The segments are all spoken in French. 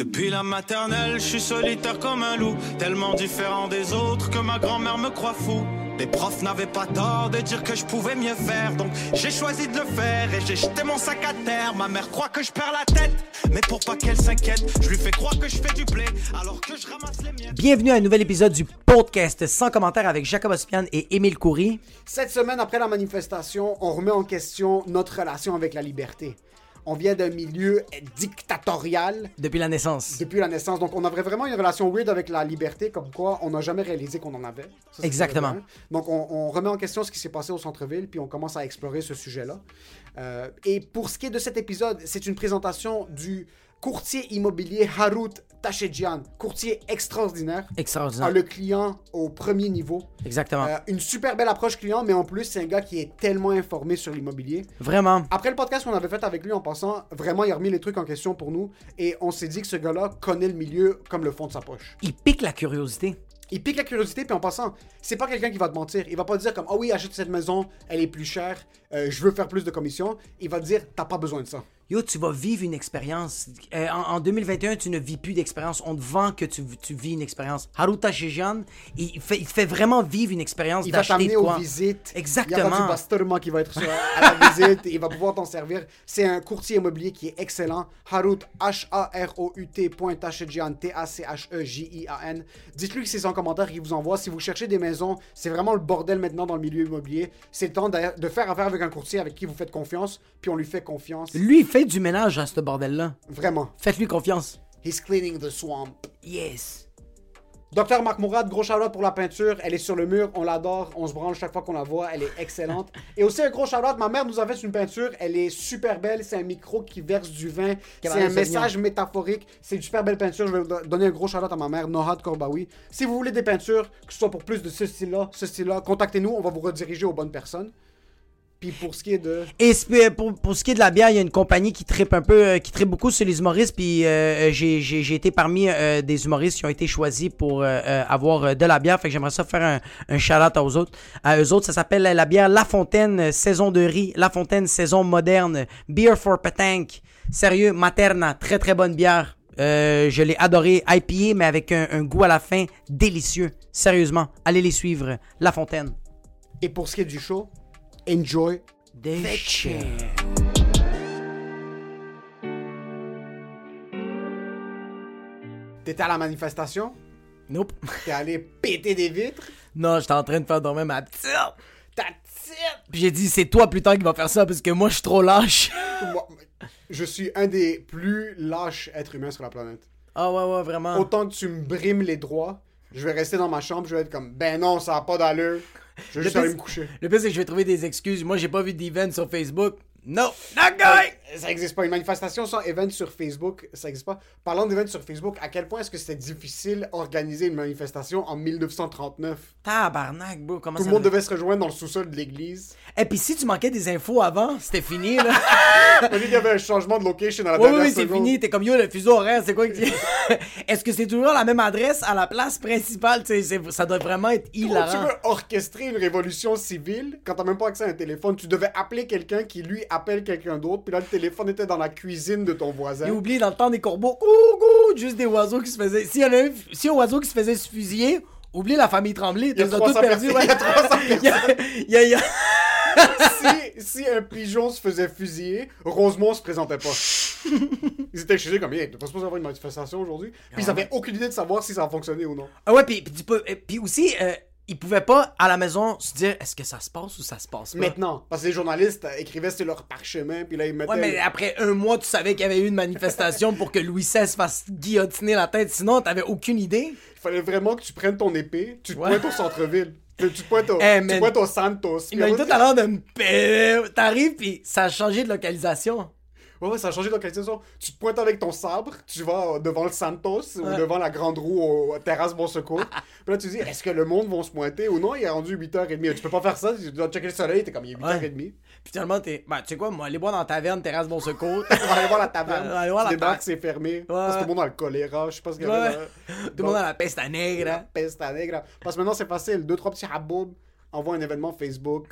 Depuis la maternelle, je suis solitaire comme un loup, tellement différent des autres que ma grand-mère me croit fou. Les profs n'avaient pas tort de dire que je pouvais mieux faire, donc j'ai choisi de le faire et j'ai jeté mon sac à terre. Ma mère croit que je perds la tête, mais pour pas qu'elle s'inquiète, je lui fais croire que je fais du blé alors que je ramasse les miens. Bienvenue à un nouvel épisode du podcast sans commentaire avec Jacob Ospian et Émile Coury. Cette semaine, après la manifestation, on remet en question notre relation avec la liberté. On vient d'un milieu dictatorial Depuis la naissance. depuis la naissance, donc on avait vraiment une relation weird avec la liberté, comme quoi on n'a jamais réalisé qu'on en avait. Ça, Exactement. bien. Donc on, on remet en question ce qui s'est passé au centre-ville, puis on commence à explorer ce sujet-là. Euh, et pour ce qui est de cet épisode, c'est une présentation du courtier immobilier Harut Tachedjian, courtier extraordinaire. Extraordinaire. A le client au premier niveau. Exactement. Euh, une super belle approche client, mais en plus, c'est un gars qui est tellement informé sur l'immobilier. Vraiment. Après le podcast qu'on avait fait avec lui en passant, vraiment, il a remis les trucs en question pour nous. Et on s'est dit que ce gars-là connaît le milieu comme le fond de sa poche. Il pique la curiosité. Il pique la curiosité, puis en passant, c'est pas quelqu'un qui va te mentir. Il va pas te dire comme, ah oui, achète cette maison, elle est plus chère, euh, je veux faire plus de commissions. Il va te dire, t'as pas besoin de ça. Yo, tu vas vivre une expérience. Euh, en, en 2021, tu ne vis plus d'expérience. On te vend que tu, tu vis une expérience. Haruta Shejan, il fait, il fait vraiment vivre une expérience Il va t'amener aux visites. Exactement. Il y basturement qui va être sur, à la visite. Il va pouvoir t'en servir. C'est un courtier immobilier qui est excellent. Harut, H-A-R-O-U-T, point Tachedjian, T-A-C-H-E-J-I-A-N. Dites-lui que c'est son commentaire qu'il vous envoie. Si vous cherchez des maisons, c'est vraiment le bordel maintenant dans le milieu immobilier. C'est le temps de, faire affaire avec un courtier avec qui vous faites confiance, puis on lui fait confiance. Lui, il fait du ménage à ce bordel-là. Vraiment. Faites-lui confiance. He's cleaning the swamp. Yes. Docteur Marc Mourad, gros shout pour la peinture. Elle est sur le mur, on l'adore, on se branle chaque fois qu'on la voit, elle est excellente. Et aussi un gros shout ma mère nous a fait une peinture, elle est super belle, c'est un micro qui verse du vin, c'est un message métaphorique, c'est une super belle peinture. Je vais do- donner un gros shout à ma mère, Nohad Korbawi. Si vous voulez des peintures, que ce soit pour plus de ce style-là, ce style-là, contactez-nous, on va vous rediriger aux bonnes personnes. Puis pour ce qui est de. Et sp- pour, pour ce qui est de la bière, il y a une compagnie qui tripe un peu, euh, qui tripe beaucoup sur les humoristes. Puis euh, j'ai, j'ai, j'ai été parmi euh, des humoristes qui ont été choisis pour euh, euh, avoir euh, de la bière. Fait que j'aimerais ça faire un, un shout-out aux autres. À eux autres, ça s'appelle la bière La Fontaine, euh, saison de riz. La Fontaine, saison moderne. Beer for Petanque. Sérieux, Materna. Très très bonne bière. Euh, je l'ai adoré. IPA, mais avec un, un goût à la fin délicieux. Sérieusement, allez les suivre. La Fontaine. Et pour ce qui est du show, enjoy. Des chairs. T'étais à la manifestation, Nope. t'es allé péter des vitres? Non, j'étais en train de faire dormir ma petite. Ta petite Puis j'ai dit, c'est toi plus tard qui va faire ça parce que moi, je suis trop lâche. Moi, je suis un des plus lâches êtres humains sur la planète. Ah ouais, ouais, vraiment. Autant que tu me brimes les droits, je vais rester dans ma chambre, je vais être comme ben non, ça a pas d'allure. Je vais juste aller me coucher. le pire, c'est que je vais trouver des excuses. Moi, j'ai pas vu d'event sur Facebook. No, not going! Ça existe pas. Une manifestation sans event sur Facebook, ça existe pas. Parlant d'event sur Facebook, à quel point est-ce que c'était difficile organiser une manifestation en 1939 Tabarnak, bro, comment Tout le monde va? devait se rejoindre dans le sous-sol de l'église. Et puis si tu manquais des infos avant, c'était fini, là. Qu'il y avait un changement de location à la oui, dernière oui, c'est seconde. fini. T'es comme, yo, le fuseau horaire, c'est quoi que tu- Est-ce que c'est toujours la même adresse à la place principale? C'est- ça doit vraiment être Quand tu hilarant. veux orchestrer une révolution civile, quand t'as même pas accès à un téléphone, tu devais appeler quelqu'un qui lui appelle quelqu'un d'autre, puis là le téléphone était dans la cuisine de ton voisin. J'ai oublié dans le temps des corbeaux, juste des oiseaux qui se faisaient. S'il y en a un, si un oiseau qui se faisait se fusiller, oublie la famille Tremblay. Il y a T'as 300 tout perdu. personnes- il y a 300 Il y a- il y a- il y a- si, si un pigeon se faisait fusiller, Rosemont se présentait pas. Ils étaient chez eux comme, hey, t'es pas supposé avoir une manifestation aujourd'hui? Puis ils avaient aucune idée de savoir si ça a fonctionné ou non. Ah ouais, puis, puis, euh, puis aussi, euh, ils pouvaient pas, à la maison, se dire est-ce que ça se passe ou ça se passe pas? Maintenant, parce que les journalistes euh, écrivaient sur leur parchemin, puis là ils mettaient. Ouais, mais après un mois, tu savais qu'il y avait eu une manifestation pour que Louis XVI fasse guillotiner la tête. Sinon, t'avais aucune idée. Il fallait vraiment que tu prennes ton épée, tu te Ouais. pointes au centre-ville. Tu tu te pointes au, Eh, tu pointes au Santos. Il m'a Puis tout à l'heure de me. T'arrives, puis ça a changé de localisation. Ouais, ouais, ça a changé de localisation. Tu te pointes avec ton sabre, tu vas devant le Santos ou devant la grande roue au terrasse Bon Secours. Puis là, tu dis, est-ce que le monde va se pointer ou non? Il est rendu 8h30. Tu peux pas faire ça, tu dois checker le soleil, t'es comme, il est 8h30. Puis finalement, t'es. Ben, tu sais quoi, moi, aller boire dans la taverne, terrasse Bon Secours. On va aller voir la taverne. Ouais, aller voir la débarques, ta- c'est fermé. Parce que tout le monde a le choléra. Je sais pas ce qu'il y avait. Tout le monde a la peste à nègre. La peste à nègre. Parce que maintenant, c'est facile. Deux, trois petits haboubs envoient un événement Facebook,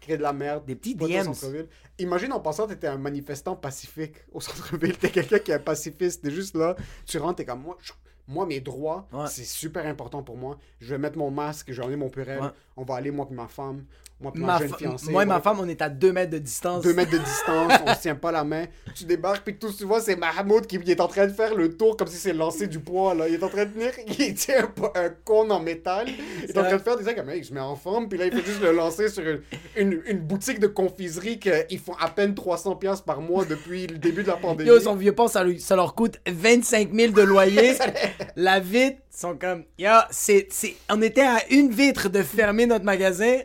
créent de la merde. Des petits DMs. centre-ville. Imagine en passant, t'étais un manifestant pacifique au centre-ville. T'es quelqu'un qui est un pacifiste. T'es juste là. Tu rentres, t'es comme moi. je- Moi, mes droits, Ouais. c'est super important pour moi. Je vais mettre mon masque, je vais emmener mon purel. Ouais. On va aller, moi et ma femme, moi et ma, Ma jeune fa- fiancée. moi et ma femme, on est à 2 mètres de distance. deux mètres de distance, on se tient pas la main. Tu débarques, puis tout tu vois, c'est Mahmoud qui est en train de faire le tour comme si c'est lancer du poids, là. Il est en train de tenir, il tient un, un cône en métal. Il est en train de faire des trucs comme, hey, il se met en forme, puis là, il fait juste le lancer sur une, une, une boutique de confiserie qu'ils font à peine 300$ piastres par mois depuis le début de la pandémie. Yo, son vieux pont, ça, ça leur coûte 25 000 de loyer. la vitre, sont comme, yo, c'est, on était à une vitre de fermer notre magasin.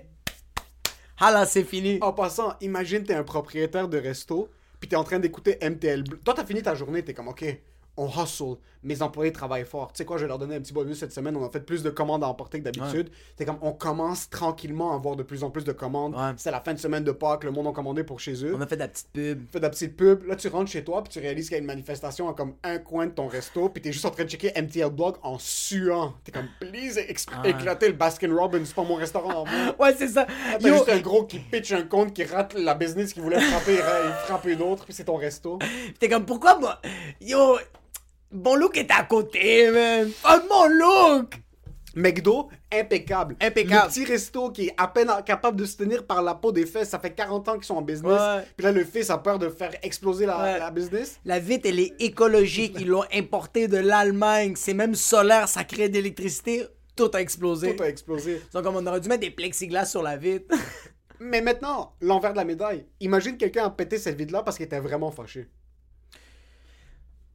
Ah là, c'est fini. En passant, imagine t'es un propriétaire de resto, puis t'es en train d'écouter MTL. Bleu. Toi, t'as fini ta journée, t'es comme, ok, on hustle, mes employés travaillent fort. Tu sais quoi, je vais leur donner un petit bonus cette semaine, on a fait plus de commandes à emporter que d'habitude. C'est comme, on commence tranquillement à avoir de plus en plus de commandes. Ouais. C'est la fin de semaine de Pâques, le monde a commandé pour chez eux. On a fait de la petite pub. Fais de la petite pub, là tu rentres chez toi, puis tu réalises qu'il y a une manifestation à comme un coin de ton resto, puis t'es juste en train de checker MTL Blog en suant. T'es comme, please, ex- éclater le Baskin Robbins, c'est pas mon restaurant moi. Ouais, c'est ça. Ah, T'as juste un gros qui pitch un compte, qui rate la business qu'il voulait frapper, il ra- il frappe une autre, puis c'est ton resto. t'es comme, pourquoi moi? Yo, mon look est à côté, man. Oh, mon look! McDo, impeccable. Impeccable. Le petit resto qui est à peine capable de se tenir par la peau des fesses, ça fait 40 ans qu'ils sont en business. Ouais. Puis là, le fils a peur de faire exploser la, Ouais. la business. La vitre, elle est écologique. Ils l'ont importée de l'Allemagne. C'est même solaire, ça crée de l'électricité. Tout a explosé. Tout a explosé. Donc, comme on aurait dû mettre des plexiglas sur la vitre. Mais maintenant, l'envers de la médaille. Imagine quelqu'un a pété cette vide-là parce qu'il était vraiment fâché.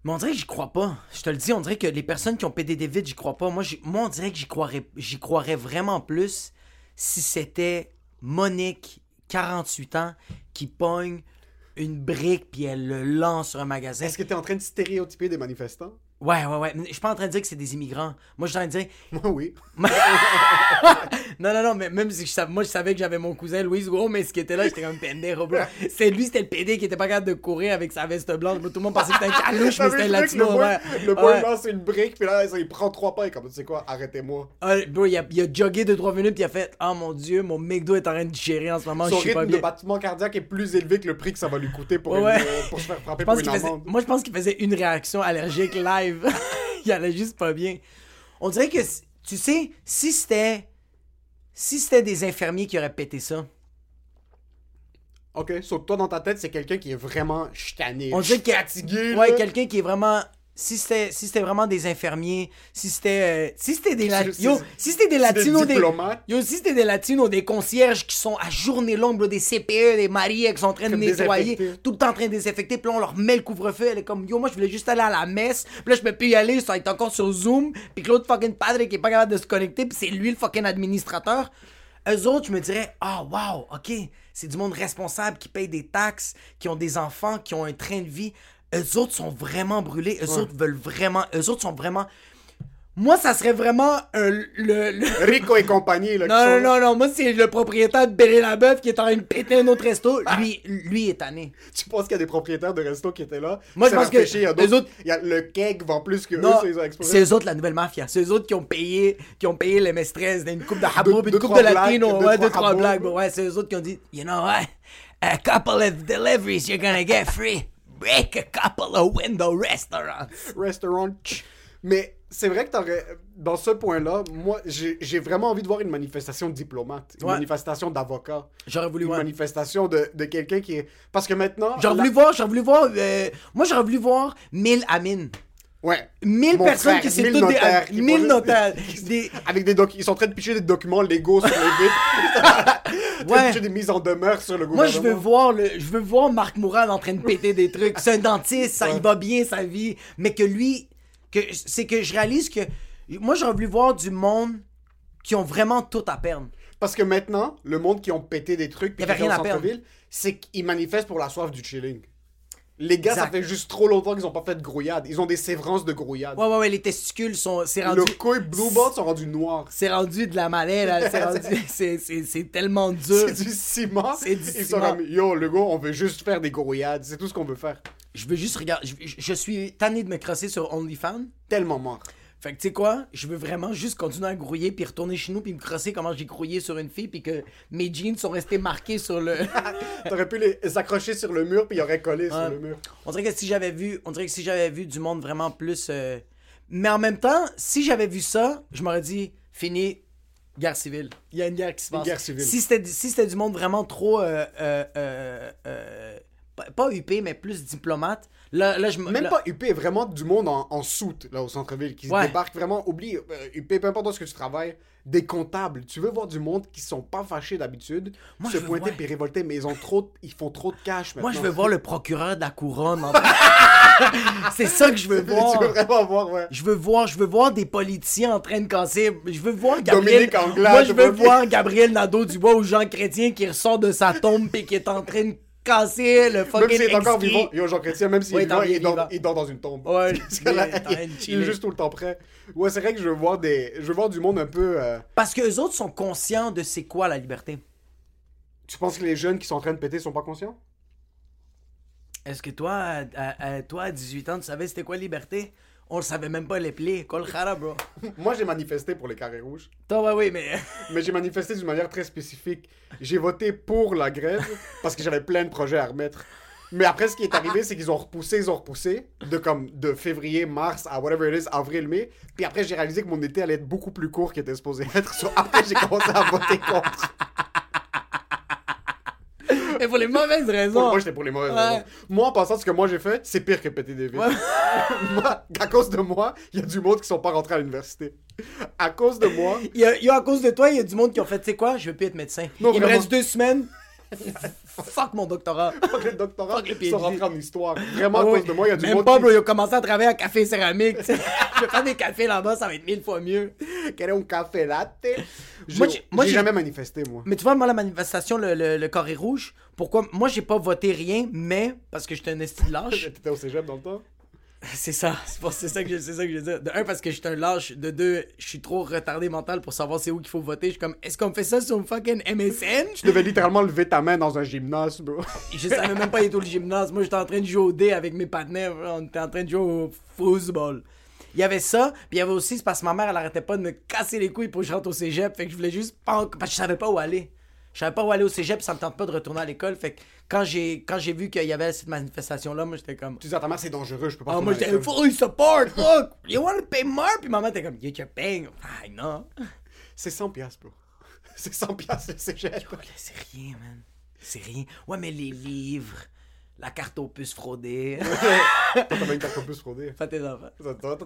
Mais on dirait que j'y crois pas. Je te le dis, on dirait que les personnes qui ont des vitres, j'y crois pas. Moi, moi on dirait que j'y croirais, croirais vraiment plus si c'était Monique, 48 ans, qui pogne une brique puis elle le lance sur un magasin. Est-ce que t'es en train de stéréotyper des manifestants? Ouais, ouais, ouais. Je suis pas en train de dire que c'est des immigrants. Moi, je suis en train de dire. Moi, oui. non, non, non, mais même si je savais, moi, je savais que j'avais mon cousin Louis Gros, mais ce qui était là, j'étais comme pendejo, bro. C'est lui, c'était le PD qui était pas capable de courir avec sa veste blanche. Tout le monde pensait que c'était un calouche, mais c'était un latino. Le boy, ouais. le boy Ouais. lance une brique, puis là, il prend trois pas, et comme, tu sais quoi, arrêtez-moi. Ah, bro, il a, il a jogué 2-3 minutes, puis il a fait Oh mon dieu, mon McDo est en train de gérer en ce moment, Son je pas rythme de bien. battement cardiaque est plus élevé que le prix que ça va lui coûter pour, Ouais. une- euh, pour se faire frapper pour une faisait- moi, je pense qu'il faisait une réaction allergique live. il allait juste pas bien. On dirait que, tu sais, si c'était. Si c'était des infirmiers qui auraient pété ça, Ok, sauf toi dans ta tête, c'est quelqu'un qui est vraiment chitané. on dirait que. fatigué. Ouais, quelqu'un qui est vraiment. Si c'était si c'était vraiment des infirmiers, si c'était. euh, si c'était des. la- Yo, si c'était des latinos, des. Yo, si c'était des latinos, des concierges qui sont à journée longue, des CPE, des maris qui sont en train de nettoyer, tout le temps en train de désinfecter, puis là, on leur met le couvre-feu, elle est comme, yo, moi, je voulais juste aller à la messe, puis là, je peux plus y aller, ça va être encore sur Zoom, puis que l'autre fucking padre qui est pas capable de se connecter, puis c'est lui le fucking administrateur. Eux autres, je me dirais, ah, wow, ok, c'est du monde responsable qui paye des taxes, qui ont des enfants, qui ont un train de vie. Eux autres sont vraiment brûlés, eux autres veulent vraiment, eux autres sont vraiment. Moi, ça serait vraiment un- le- le, Rico et compagnie, là. non, sont non, non, non, moi c'est le propriétaire de Béré Labeuf qui est en train de péter un autre resto. Lui, lui est tanné. Tu penses qu'il y a des propriétaires de restos qui étaient là? Moi, je pense que il y a les autres- Il y a le keg vend plus que Non, eux, c'est eux autres la nouvelle mafia. C'est eux autres qui ont payé, qui ont payé les maîtresses d'une coupe de Deux- une coupe de latino, ouais, deux, trois blagues. Ouais, c'est eux autres qui ont dit, you know what? A couple of deliveries you're gonna get free. Break a couple of window restaurants. Restaurant. Mais c'est vrai que t'aurais. Dans ce point-là, moi, j'ai vraiment envie de voir une manifestation de diplomate, une Ouais. manifestation d'avocat, J'aurais voulu une voir. manifestation de, de quelqu'un qui est. Parce que maintenant. J'aurais la- voulu voir, j'aurais voulu voir. euh, moi, j'aurais voulu voir 1000 Amines. Ouais. 1000 Mon personnes frère, qui c'est 1000 toutes des. notaires qui 1000 font- notaires. Des- Avec des doc... Ils sont en train de picher des documents légaux sur les vitres. Ouais. picher des mises en demeure sur le Moi, gouvernement. je veux voir le, je veux voir Marc Mourad en train de péter des trucs. C'est un dentiste, ça, Ouais. il va bien sa vie, mais que lui, que c'est que je réalise que moi j'aurais voulu voir du monde qui ont vraiment tout à perdre. Parce que maintenant, le monde qui ont pété des trucs, puis Y avait rien à perdre. c'est qu'ils manifestent pour la soif du chilling. Les gars, ça fait juste trop longtemps qu'ils ont pas fait de grouillade. Ils ont des sévrances de grouillade. Ouais ouais ouais, les testicules sont, c'est rendu, Le couille blue ball sont rendus noirs. c'est rendu de la malaise, là. C'est rendu, c'est, tellement dur. C'est du ciment. C'est du Ils ciment. sont comme, yo, le gars, on veut juste faire des grouillades. C'est tout ce qu'on veut faire. Je veux juste regarder, je, je suis tanné de me crosser sur OnlyFans. Tellement mort. Fait que tu sais quoi, je veux vraiment juste continuer à grouiller puis retourner chez nous puis me crosser comment j'ai grouillé sur une fille puis que mes jeans sont restés marqués sur le T'aurais pu les accrocher sur le mur, puis ils auraient collé sur le mur. On dirait que si j'avais vu, on dirait que si j'avais vu du monde vraiment plus euh, mais en même temps, si j'avais vu ça, je m'aurais dit fini guerre civile. Il y a une guerre qui se Une passe. guerre civile. Si c'était si du monde vraiment trop euh, euh, pas, UP mais plus diplomate, là là je me Même là- pas UP, vraiment du monde en, en soute, là, au centre-ville, qui Ouais. débarque vraiment. Oublie, euh, UP, peu importe où est-ce que tu travailles, des comptables. Tu veux voir du monde qui sont pas fâchés d'habitude, se veux pointer voir- puis révolter, mais ils ont trop, ils font trop de cash maintenant. moi je veux voir le procureur de la couronne. en- C'est ça que je veux voir. tu veux vraiment voir, ouais. Je veux voir, je veux voir des politiciens en train de casser. Je veux voir Gabriel. Anglade, Moi, je veux voir Gabriel Nadeau-Dubois ou Jean Chrétien qui ressort de sa tombe et qui est en train de casser le Même fucking s'il est encore vivant, yo, Jean Chrétien, même s'il Ouais, est vivant, il est il dort, il dans une tombe. Ouais, Parce que là, il est il, il juste tout le temps prêt. Ouais, c'est vrai que je veux voir des, je veux voir du monde un peu. euh, Parce que les autres sont conscients de c'est quoi la liberté. Tu penses que les jeunes qui sont en train de péter sont pas conscients? Est-ce que toi, à, toi, à 18 ans, tu savais c'était quoi la liberté? On le savait même pas les plaies. Kol khara, bro? Moi, j'ai manifesté pour les carrés rouges. Toi, ouais, oui, mais. Mais j'ai manifesté d'une manière très spécifique. J'ai voté pour la grève parce que j'avais plein de projets à remettre. Mais après, ce qui est arrivé, c'est qu'ils ont repoussé, ils ont repoussé de comme de février, mars à whatever it is, avril, mai. Puis après, j'ai réalisé que mon été allait être beaucoup plus court qu'il était supposé être. So, après, j'ai commencé à voter contre. Mais pour les mauvaises Pour- raisons. moi, j'étais pour les mauvaises Ouais. raisons. Moi, en passant, ce que moi j'ai fait, c'est pire que péter des vitres. moi, à cause de moi, il y a du monde qui sont pas rentrés à l'université. À cause de moi, Il y, a, y a à cause de toi, il y a du monde qui ont fait, tu sais quoi, je veux plus être médecin. Non, il me reste deux semaines. Fuck mon doctorat. fuck le doctorat, Fuck le ils rentrés en histoire. Vraiment, à cause de moi, il y a du Même monde pas, qui... bro, il a commencé à travailler à café céramique. je vais faire des cafés là-bas, ça va être mille fois mieux. Quel un café latte? J'ai Moi, j'ai- jamais manifesté, moi. Mais tu vois, moi, la manifestation, le, le, le carré rouge, pourquoi? Moi, j'ai pas voté rien, mais parce que j'étais un esti de lâche. T'étais au cégep dans le temps? C'est ça, c'est ça, que je- c'est ça que je veux dire. De un, parce que j'étais un lâche. De deux, je suis trop retardé mental pour savoir c'est où qu'il faut voter. Je suis comme, est-ce qu'on fait ça sur fucking MSN Tu devais littéralement lever ta main dans un gymnase, bro. Je savais même pas était au gymnase. Moi, j'étais en train de jouer au dé avec mes partenaires. On était en train de jouer au football. Il y avait ça, puis il y avait aussi, c'est parce que ma mère, elle arrêtait pas de me casser les couilles pour que je rentre au cégep. Fait que je voulais juste Parce que je savais pas où aller. Je savais pas où aller au cégep, ça me tente pas de retourner à l'école. Fait que quand j'ai quand j'ai vu qu'il y avait cette manifestation-là, moi, j'étais comme. Tu dis à ta mère, c'est dangereux, je peux pas Ah, moi, j'étais fully support. Look, you wanna pay more? Puis maman était comme, you you're paying. Ah, non. C'est 100 piastres, bro. C'est 100 piastres, le cégep. C'est rien, man. C'est rien. Ouais, mais les livres, la carte aux puces fraudée. Toi, t'avais une carte opus fraudée. Fais tes enfants.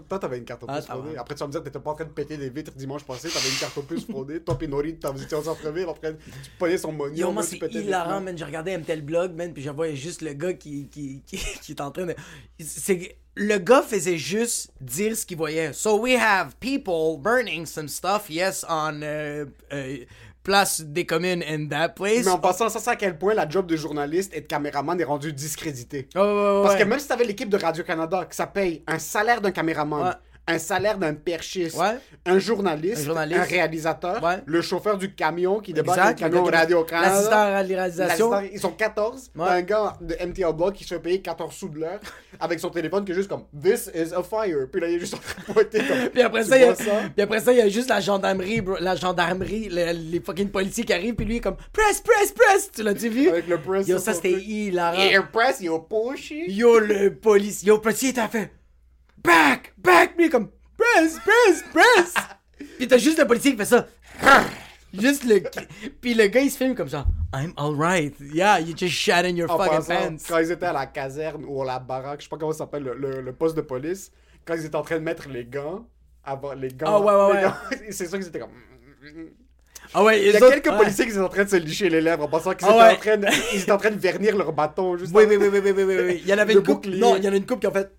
Toi, t'avais une carte opus Ah, ça fraudée. va. Après, tu vas me dire, t'étais pas en train de péter des vitres dimanche passé, t'avais une carte opus fraudée. Toi, pis Nori, t'as visité au centre-ville, en train de. Tu prenais son money. Yo, moi, c'est hilarant, man. J'ai regardé MTL Blog, man, puis je voyais juste le gars qui, qui, qui, qui est en train de. C'est. Le gars faisait juste dire ce qu'il voyait. So we have people burning some stuff, yes, on euh, euh, place des communes in that place. Mais en passant, ça, c'est à quel point la job de journaliste et de caméraman est rendue discréditée. Oh, ouais, ouais, Parce que même si t'avais l'équipe de Radio-Canada, que ça paye un salaire d'un caméraman. Un salaire d'un perchiste, Ouais. un journaliste, Un journaliste. un réalisateur, Ouais. le chauffeur du camion qui débarque Exact, le camion l'assistant à la réalisation. Ils sont 14. Ouais. T'as un gars de MTL Blog qui se fait payer 14 sous de l'heure avec son téléphone qui est juste comme This is a fire. Puis là, il est juste en train de. Puis après ça, il a, ça? puis après ça, il y a juste la gendarmerie, bro, la gendarmerie, le- les fucking policiers qui arrivent, puis lui il est comme press, press, press. Tu l'as-tu vu? Avec le press. Yo, ça c'était hilarant. Air press, yo, pushy. Yo, le policier, yo, policier t'a fait back, back, mais comme press, press, press. Puis t'as juste le policier qui fait ça. Juste le. Puis le gars, il se filme comme ça. I'm alright. Yeah, you just shat in your En fucking passant, pants. quand ils étaient à la caserne ou à la baraque, je sais pas comment ça s'appelle, le, le- le poste de police, quand ils étaient en train de mettre les gants, avant les gants. Ah, ouais, ouais, ouais. gants, c'est sûr qu'ils étaient comme. Ah ouais, Il y a autres- quelques ouais. policiers qui étaient en train de se licher les lèvres en pensant qu'ils Ah étaient, ouais. en train de, ils étaient en train de vernir leur bâton. Juste Oui, en- oui, oui, oui, oui, oui, oui. Il y en avait une couple. Non, il y en a une couple qui ont fait.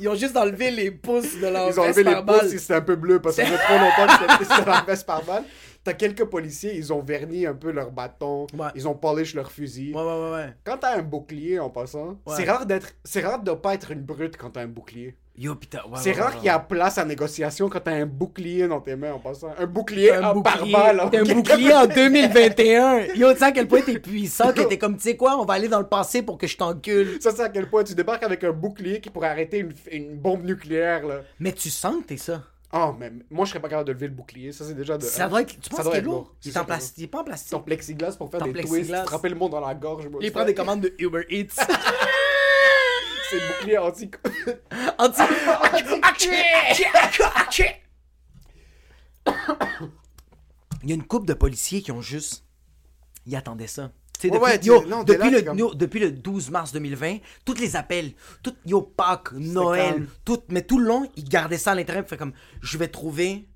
Ils ont juste enlevé les pouces de leur Ils ont enlevé les pouces et c'était un peu bleu parce que ça fait trop longtemps que c'était- la veste par balle. T'as quelques policiers, ils ont verni un peu leur bâton, Ouais. ils ont polish leur fusil. Ouais, ouais, ouais, ouais. Quand t'as un bouclier en passant, Ouais. c'est rare d'être, c'est rare de pas être une brute quand t'as un bouclier. Yo, putain. ouais, c'est ouais, rare ouais, qu'il y a place à négociation quand t'as un bouclier dans tes mains en passant. Un bouclier un en bouclier, balle. un bouclier en 2021. Yo, tu sais à quel point t'es puissant que t'es comme, tu sais quoi, on va aller dans le passé pour que je t'encule. Ça, c'est à quel point tu débarques avec un bouclier qui pourrait arrêter une, une bombe nucléaire, là. Mais tu sens que t'es ça. Oh, mais moi, je serais pas capable de lever le bouclier. Ça, c'est déjà de. Ça doit être. Tu penses qu'il est lourd? lourd. Il est en plastique. Il est pas en plastique. Ton plexiglas pour faire Ton des plexiglas. twists, frapper le monde dans la gorge. Il prend des commandes de Uber Eats. C'est le bouclier anti. Anti. Il y a une couple de policiers qui ont juste. Ils attendaient ça. Depuis, ouais, tu- yo, non, t'es depuis, là, le, t'es comme- yo, depuis le 12 mars 2020, tous les appels, tout, yo, Pâques, Noël, calme. tout, mais tout le long, ils gardaient ça à l'intérieur. Fait comme, je vais trouver.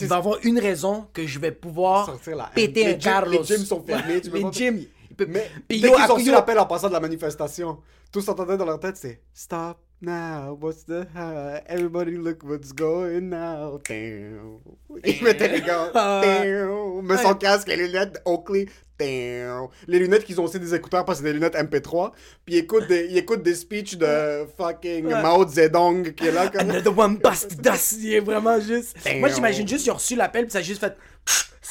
Il va avoir une raison que je vais pouvoir Sortir la- péter les un gyms- Carlos. les gyms sont fermés, les gyms. il peut- Mais Puis dès qu'ils ont reçu l'appel en passant de la manifestation, tous entendaient dans leur tête, c'est Stop now, what's the high? Everybody look what's going now. Damn. Ils mettaient les gars. Damn. Mais sans casque, les lunettes Oakley. Damn. Les lunettes qu'ils ont aussi des écouteurs parce que c'est des lunettes MP3. Puis ils écoutent des, ils écoutent des speeches de fucking Mao Zedong qui est là comme. Another one busted us. Il est vraiment juste. Moi, j'imagine juste, ils ont reçu l'appel, puis ça a juste fait.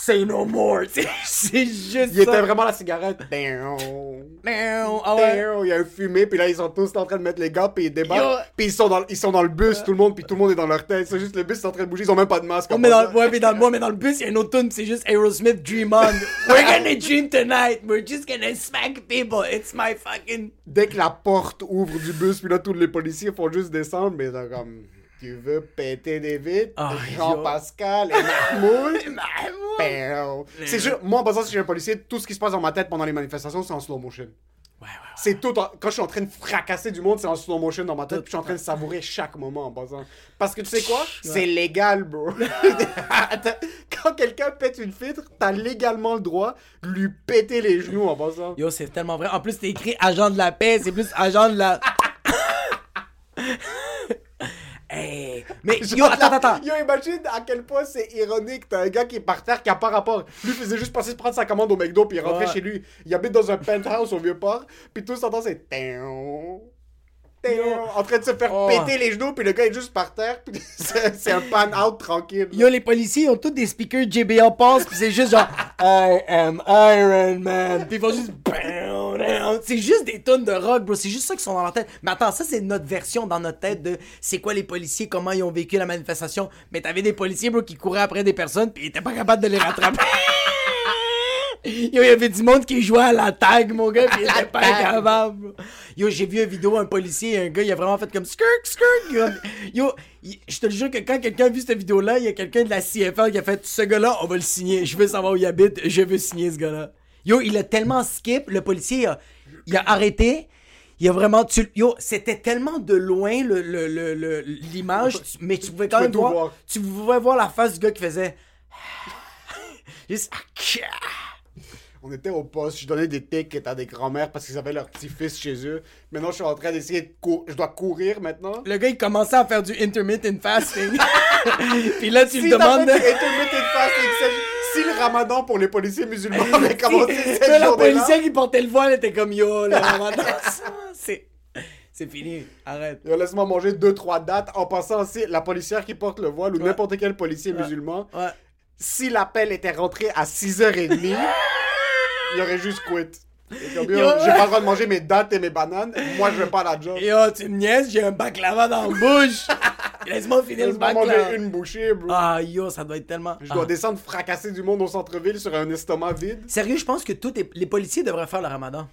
Say no more. C'est juste. Il était vraiment la cigarette. Damn. Damn. Ah ouais. Damn, il y a un fumé, puis là, ils sont tous en train de mettre les gars, puis ils Yo. débarquent. Puis ils sont, dans, ils sont dans le bus, tout le monde, puis tout le monde est dans leur tête. C'est juste le bus est en train de bouger, ils ont même pas de masque. Oh, mais dans, ouais, mais dans, moi, mais dans le bus, il y a une autre tune, c'est juste Aerosmith Dream On. We're gonna dream tonight. We're just gonna smack people. It's my fucking. Dès que la porte ouvre du bus, puis là, tous les policiers font juste descendre, mais ils sont comme. Tu veux péter des vitres? Ah, Jean-Pascal et Mahmoud? Bam. C'est juste, moi, en passant, si je suis un policier, tout ce qui se passe dans ma tête pendant les manifestations, c'est en slow motion. Ouais, ouais, ouais. C'est tout. en- Quand je suis en train de fracasser du monde, c'est en slow motion dans ma tête. Puis je suis en train de savourer chaque moment en passant. Parce que tu sais quoi? C'est légal, bro. Quand quelqu'un pète une filtre, t'as légalement le droit de lui péter les genoux en passant. Yo, c'est tellement vrai. En plus, c'est écrit agent de la paix, c'est plus agent de la. Mais yo, attends, attends, attends. Yo, imagine à quel point c'est ironique. T'as un gars qui est par terre qui a pas rapport. Lui faisait juste passer prendre sa commande au McDo puis il rentrait Ouais. chez lui. Il habite dans un penthouse au vieux port. Puis tout s'entend c'est. En train de se faire Oh. péter les genoux. Puis le gars est juste par terre. Puis c'est un pan out tranquille. Yo, les policiers, ils ont tous des speakers JBL Pulse, pis c'est juste genre I am Iron Man. Pis ils font juste. C'est juste des tonnes de rock, bro. C'est juste ça qui sont dans leur tête. Mais attends, ça, c'est notre version dans notre tête de c'est quoi les policiers, comment ils ont vécu la manifestation. Mais t'avais des policiers, bro, qui couraient après des personnes, pis ils étaient pas capables de les rattraper. Yo, il y avait du monde qui jouait à la tag, mon gars, pis il était pas capable. bro. Yo, j'ai vu une vidéo, un policier, un gars, il a vraiment fait comme skirk, skirk. Yo, je te le jure que quand quelqu'un a vu cette vidéo-là, il y a quelqu'un de la CFL qui a fait ce gars-là, on va le signer. Je veux savoir où il habite, je veux signer ce gars-là. Yo, il a tellement skip, le policier, il a, il a arrêté. Il a vraiment. Tu, yo, c'était tellement de loin le- le- le- le- l'image, mais tu pouvais quand Tu même voir, voir. Tu pouvais voir la face du gars qui faisait. Juste. On était au poste. Je donnais des tickets à des grands-mères parce qu'ils avaient leur petit-fils chez eux. Maintenant, je suis en train d'essayer de courir. Je dois courir maintenant. Le gars, il commençait à faire du intermittent fasting. Puis là, tu Si lui demandes. du intermittent fasting, si le ramadan pour les policiers musulmans avait commencé cette journée-là, policière qui portait le voile était comme yo, le ramadan, c'est. C'est fini, arrête. Laisse-moi manger deux, trois dates en passant aussi la policière qui porte le voile ou n'importe quel policier musulman. Ouais. Si l'appel était rentré à 6h30, il aurait juste quit. Et comme, yo, Yo. j'ai pas le droit de manger mes dates et mes bananes. Moi, je veux pas la job. Yo, tu me niaises, j'ai un baklava dans la bouche. Laisse-moi finir le baklava. manger une bouchée, bro. Ah, yo, ça doit être tellement. Je dois Ah. descendre fracasser du monde au centre-ville sur un estomac vide. Sérieux, je pense que tous les, les policiers devraient faire le ramadan.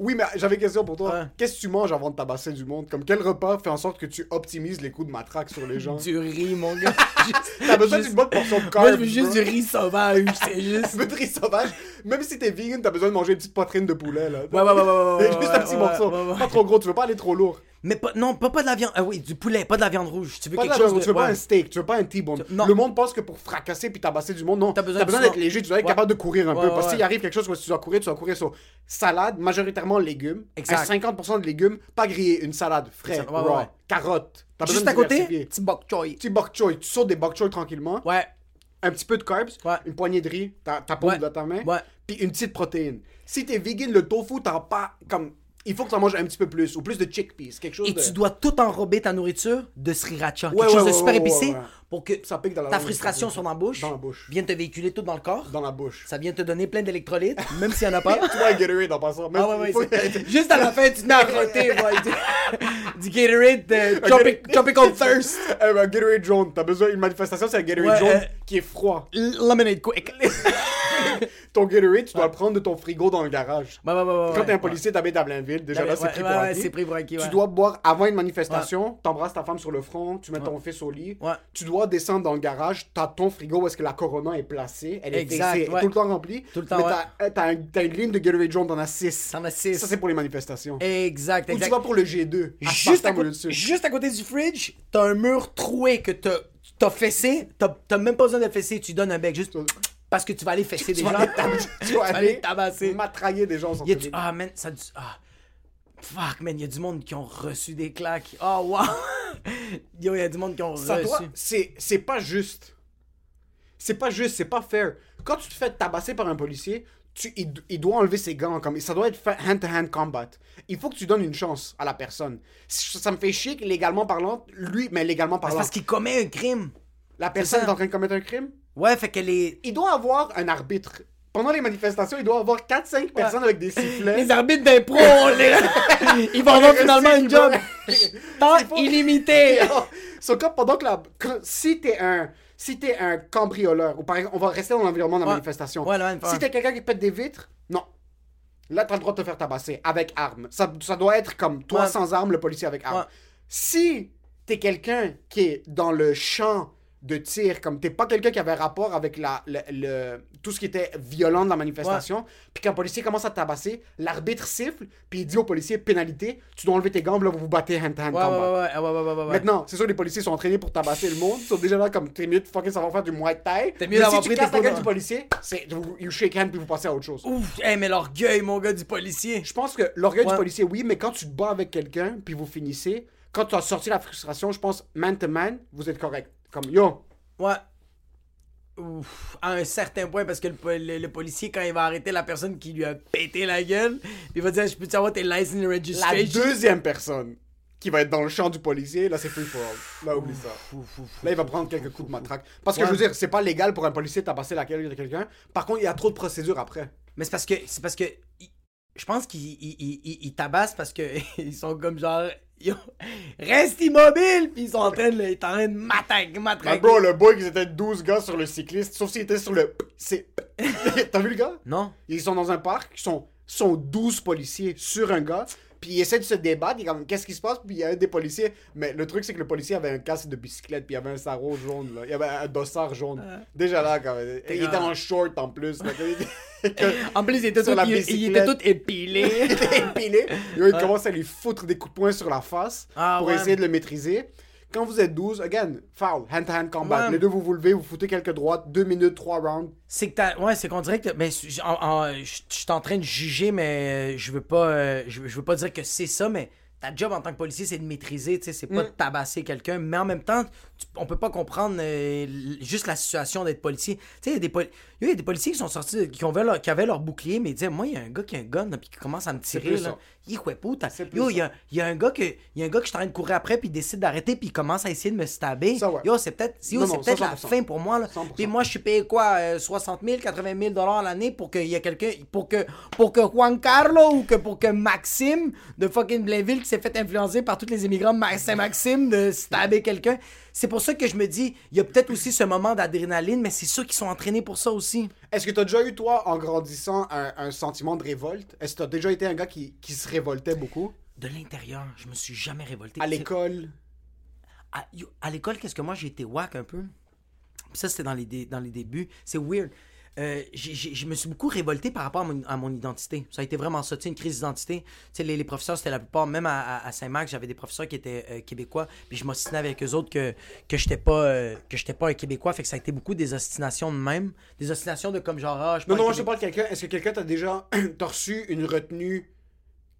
Oui, mais j'avais une question pour toi. Ouais. Qu'est-ce que tu manges avant de tabasser du monde? Comme quel repas fait en sorte que tu optimises les coups de matraque sur les gens? Du riz, mon gars. T'as besoin Juste- d'une bonne portion de Moi, carbs. je veux juste bro. du riz sauvage. C'est Un juste. peu de riz sauvage. Même si t'es vegan, t'as besoin de manger une petite poitrine de poulet, là. Ouais, ouais, ouais, ouais, ouais, Juste un petit morceau. Pas trop gros, tu veux pas aller trop lourd. Mais pas, non, pas, pas de la viande. Ah oui, du poulet, pas de la viande rouge. Tu veux Pas de quelque la- chose de. tu veux pas un steak, tu veux pas un T-bone. Tu-. Le monde pense que pour fracasser puis tabasser du monde, non. T'as besoin besoin, d'être léger, tu dois être Ouais. capable de courir un Ouais, peu. parce que s'il arrive quelque chose où tu dois courir, tu dois courir sur salade, majoritairement légumes. Exact. Un 50% de légumes, pas grillé, une salade, frais, raw, carottes. T'as Juste à côté, petit bok choy. Petit bok choy, tu sautes des bok choy tranquillement. Ouais. un petit peu de carbs, Ouais. une poignée de riz, ta, ta paume dans ta main, Ouais. puis une petite protéine. Si t'es vegan, le tofu, t'as pas comme. Il faut que tu en manges un petit peu plus, ou plus de chickpeas, quelque chose Et de. tu dois tout enrober ta nourriture de sriracha. Ouais, quelque chose ouais, de super épicé. Pour que Ça pique dans la ta langue, frustration dans la bouche, Dans la bouche. vienne te véhiculer tout dans le corps. Dans la bouche. Ça vient te donner plein d'électrolytes, même s'il n'y en a pas. Tu vois un Gatorade en passant. Même Ah ouais, ouais, Juste à la fin, tu te mets à frotter, boy, du, du Gatorade de Tropic- Tropical Thirst. Eh ben, Gatorade jaune. T'as besoin d'une manifestation, c'est un Gatorade Ouais, jaune euh, qui est froid. Lemonade quick. Ton Gatorade, tu dois le prendre de ton frigo dans le garage. Quand t'es un policier, t'habites à Blainville, déjà là, c'est pris pour c'est pris pour acquis, Tu dois boire avant une manifestation, t'embrasses ta femme sur le front, tu mets ton fils au lit. Tu dois descendre dans le garage, t'as ton frigo où est-ce que la Corona est placée. Elle est Exact, ouais. tout le temps remplie. Tout le temps, Mais ouais. t'as, euh, t'as un- une ligne de Gatorade jaune, t'en as 6. T'en as six. Ça, c'est pour les manifestations. Exact, Ou tu exact. vas pour le G2. Juste à, côté, juste à côté du fridge, t'as un mur troué que t'as t'as fessé. T'as même pas besoin de fesser, tu donnes un bec juste parce que tu vas aller fesser des Tu vas gens. tu vas aller tabasser. matrailler des gens sur Y a ce du- ligne. Ah, man, ça. Ah. Fuck, man, y a du monde qui ont reçu des claques. Oh, wow. Yo, y a du monde qui ont Ça reçu. doit- c'est c'est pas juste. C'est pas juste, c'est pas fair. Quand tu te fais tabasser par un policier, tu, il, il doit enlever ses gants. Comme, ça doit être hand-to-hand combat. Il faut que tu donnes une chance à la personne. Ça ça me fait chier que légalement parlant, lui, mais légalement C'est parlant, parce qu'il commet un crime. la personne est en train de commettre un crime? Ouais, fait qu'elle est. Il doit avoir un arbitre. Pendant les manifestations, il doit avoir 4-5 personnes avec des sifflets. Les arbitres d'impro, les... ils vont avoir finalement un job. Temps illimité. So, comme pendant que la... si t'es un... Si t'es un cambrioleur, ou par exemple, on va rester dans l'environnement de la Ouais. manifestation. Ouais, ouais. Si t'es quelqu'un qui pète des vitres, non. Là, t'as le droit de te faire tabasser avec arme. Ça, ça doit être comme toi sans arme, le policier avec arme. Si t'es quelqu'un qui est dans le champ de tir, comme t'es pas quelqu'un qui avait rapport avec la, le, le- tout ce qui était violent de la manifestation, puis qu'un policier commence à te tabasser, l'arbitre siffle, puis il dit au policier pénalité, tu dois enlever tes gants, là vous vous battez hand-to-hand Ouais, ouais, combat. ouais, ouais, ouais, ouais, ouais, ouais. Maintenant, c'est sûr, les policiers sont entraînés pour tabasser le monde. Ils sont déjà là comme t'es mieux de fucking savoir faire du Muay Thai. T'es mieux d'avoir si pris tu tes la gueule du policier, c'est you shake hand puis vous passez à autre chose. Ouf, hey, mais l'orgueil, mon gars, du policier. Je pense que l'orgueil du policier, oui, mais quand tu te bats avec quelqu'un puis vous finissez, quand tu as sorti la frustration, je pense man to man, vous êtes correct. Comme yo, Ouais. Ouf, à un certain point, parce que le, po- le- le policier, quand il va arrêter la personne qui lui a pété la gueule, il va dire Je peux-tu avoir tes license la registration? deuxième personne qui va être dans le champ du policier, là c'est free for all. Là oublie ça. Là il va prendre quelques coups de matraque. Parce que Ouais. je veux dire, c'est pas légal pour un policier de tabasser la gueule de quelqu'un. Par contre, il y a trop de procédures après. Mais c'est parce que. C'est parce que. Je pense qu'ils ils, ils- ils- ils tabassent parce que ils sont comme genre. Yo, reste immobile! Puis ils sont en train de, ils sont en train de matraquer, matraquer. bro, le boy, ils étaient 12 gars sur le cycliste, sauf s'ils étaient sur le. C'est. T'as vu le gars? Non? Ils sont dans un parc, ils sont, sont 12 policiers sur un gars, puis ils essaient de se débattre, ils comme qu'est-ce qui se passe, puis il y a un des policiers, mais le truc c'est que le policier avait un casque de bicyclette, puis il y avait un sarrau jaune, là. il y avait un dossard jaune. Déjà là, quand même. il était en short en plus. là, En plus, il était, Sur tout, la il, il bicyclette. était tout épilé. il était épilé. Et il commence à lui foutre des coups de poing sur la face Ah, pour ouais. essayer de le maîtriser. Quand vous êtes 12, again, foul, hand-to-hand combat. Ouais. Les deux, vous vous levez, vous foutez quelques droites, 2 minutes, 3 rounds. C'est que t'as. Ouais, c'est qu'on dirait que. Mais je en- suis en train de juger, mais euh, je veux pas. euh, je, veux- je veux pas dire que c'est ça, mais ta job en tant que policier, c'est de maîtriser, tu sais, c'est pas Mm. de tabasser quelqu'un. Mais en même temps, on peut pas comprendre euh, juste la situation d'être policier. Tu sais, il y a des poli- il y a des policiers qui sont sortis, qui, ont leur, qui avaient leur bouclier, mais ils disaient, moi, il y a un gars qui a un gun, là, puis qui commence à me tirer, là. plus Yo, il y a, il y a un gars que, il y a un gars que je suis en train de courir après, puis il décide d'arrêter, puis il commence à essayer de me stabber. Ça, ouais. Yo, c'est peut-être, ça, la 100%. fin pour moi, là. 100%. Puis moi, je suis payé quoi euh, 60 000, 80 000 dollars l'année pour qu'il y ait quelqu'un, pour que, pour que Juan Carlo ou que pour que Maxime de fucking Blainville qui s'est fait influencer par tous les immigrants de Saint-Maxime de stabber quelqu'un. C'est pour ça que je me dis, il y a peut-être aussi ce moment d'adrénaline, mais c'est ceux qui sont entraînés pour ça aussi. Est-ce que tu as déjà eu, toi, en grandissant, un, un sentiment de révolte? Est-ce que tu as déjà été un gars qui, qui se révoltait beaucoup? De l'intérieur, je me suis jamais révolté. À l'école? À, l'école, qu'est-ce que moi j'ai été whack un peu? Ça, c'était dans les, dé- dans les débuts. C'est weird. Euh, je me suis beaucoup révolté par rapport à mon, à mon identité. Ça a été vraiment ça, tu sais, une crise d'identité. Tu sais, les, les professeurs, c'était la plupart, même à, Saint-Marc, j'avais des professeurs qui étaient euh, québécois, puis je m'ostinais avec eux autres que, que j'étais pas, euh, que pas un québécois. Fait que ça a été beaucoup des ostinations de même. Des ostinations de comme genre, ah, je Non, non, je parle de quelqu'un. Est-ce que quelqu'un t'a déjà t'as reçu une retenue?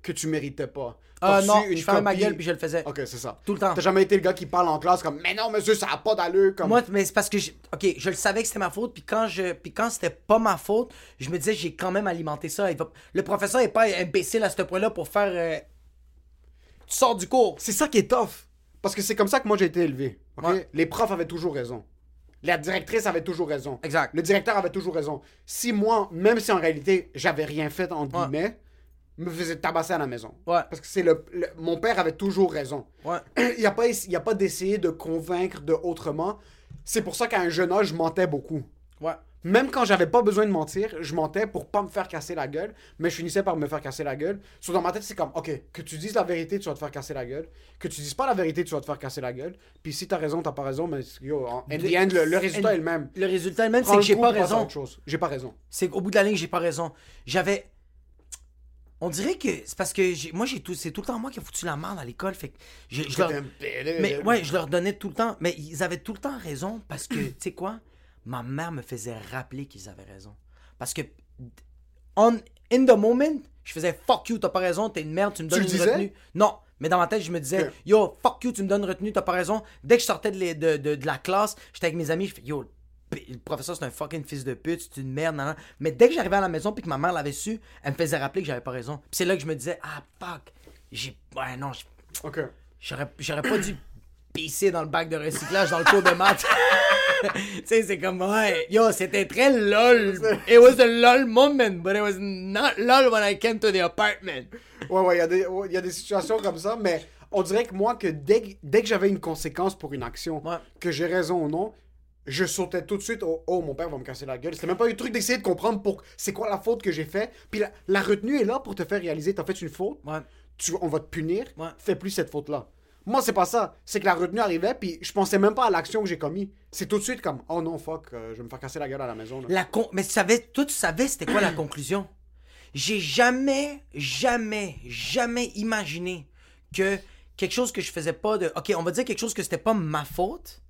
Que tu méritais pas Ah T'as non, je fermais ma gueule puis je le faisais. Ok, c'est ça. Tout le temps. T'as jamais été le gars qui parle en classe comme Mais non, monsieur, ça a pas d'allure. Comme... Moi, mais c'est parce que, j'ai- ok, je le savais que c'était ma faute, puis quand je, puis quand c'était pas ma faute, je me disais j'ai quand même alimenté ça. Il va- Le professeur est pas imbécile à ce point-là pour faire. euh, Tu sors du cours. C'est ça qui est tough. Parce que c'est comme ça que moi j'ai été élevé. ok? Ouais. Les profs avaient toujours raison. La directrice avait toujours raison. Exact. Le directeur avait toujours raison. Si moi, même si en réalité j'avais rien fait, entre Ouais. guillemets, me faisait tabasser à la maison. Ouais. Parce que c'est le, le- Mon père avait toujours raison. Ouais. Il n'y a pas, il y a pas d'essayer de convaincre de autrement. C'est pour ça qu'à un jeune âge, je mentais beaucoup. Ouais. Même quand j'avais pas besoin de mentir, je mentais pour pas me faire casser la gueule, mais je finissais par me faire casser la gueule. So, dans ma tête, c'est comme, ok, que tu dises la vérité, tu vas te faire casser la gueule. Que tu dises pas la vérité, tu vas te faire casser la gueule. Puis si t'as raison, t'as pas raison, mais yo, en in the end, le, le résultat est le même. Le résultat même, c'est que le j'ai pas raison. J'ai pas raison. C'est qu'au bout de la ligne, j'ai pas raison. J'avais. On dirait que c'est parce que j'ai- moi, j'ai tout, c'est tout le temps moi qui ai foutu la merde à l'école. Fait que je, je leur- Mais ouais, je leur donnais tout le temps. Mais ils avaient tout le temps raison parce que, tu sais quoi? Ma mère me faisait rappeler qu'ils avaient raison. Parce que, on, in the moment, je faisais fuck you, t'as pas raison, t'es une merde, tu me donnes le une disais? retenue. Non, mais dans ma tête, je me disais, yo, fuck you, tu me donnes retenue, t'as pas raison. Dès que je sortais de, les- de, de- de la classe, j'étais avec mes amis, je fais, yo, le professeur, c'est un fucking fils de pute, c'est une merde, nan, nan. Mais dès que j'arrivais à la maison puis que ma mère l'avait su, elle me faisait rappeler que j'avais pas raison. Puis c'est là que je me disais, ah, fuck, j'ai. Ouais, non, j'ai- Ok. J'aurais, j'aurais pas dû pisser dans le bac de recyclage dans le cours de maths. tu sais, c'est comme, ouais, yo, c'était très lol. It was a lol moment, but it was not lol when I came to the apartment. Ouais, ouais, il y, a des- ouais, il y a des situations comme ça, mais on dirait que moi, que dès, que- dès que j'avais une conséquence pour une action, Ouais. que j'ai raison ou non, je sautais tout de suite au Oh, mon père va me casser la gueule. C'était même pas un truc d'essayer de comprendre pour c'est quoi la faute que j'ai fait. Puis la, la retenue est là pour te faire réaliser t'as fait une faute, Ouais. tu, on va te punir, Ouais. fais plus cette faute-là. Moi, c'est pas ça. C'est que la retenue arrivait, puis je pensais même pas à l'action que j'ai commis. C'est tout de suite comme Oh non, fuck, euh, je vais me faire casser la gueule à la maison. là. La con... Mais tu savais, toi, tu savais c'était quoi la conclusion? J'ai jamais, jamais, jamais imaginé que quelque chose que je faisais pas de. Ok, on va dire quelque chose que c'était pas ma faute,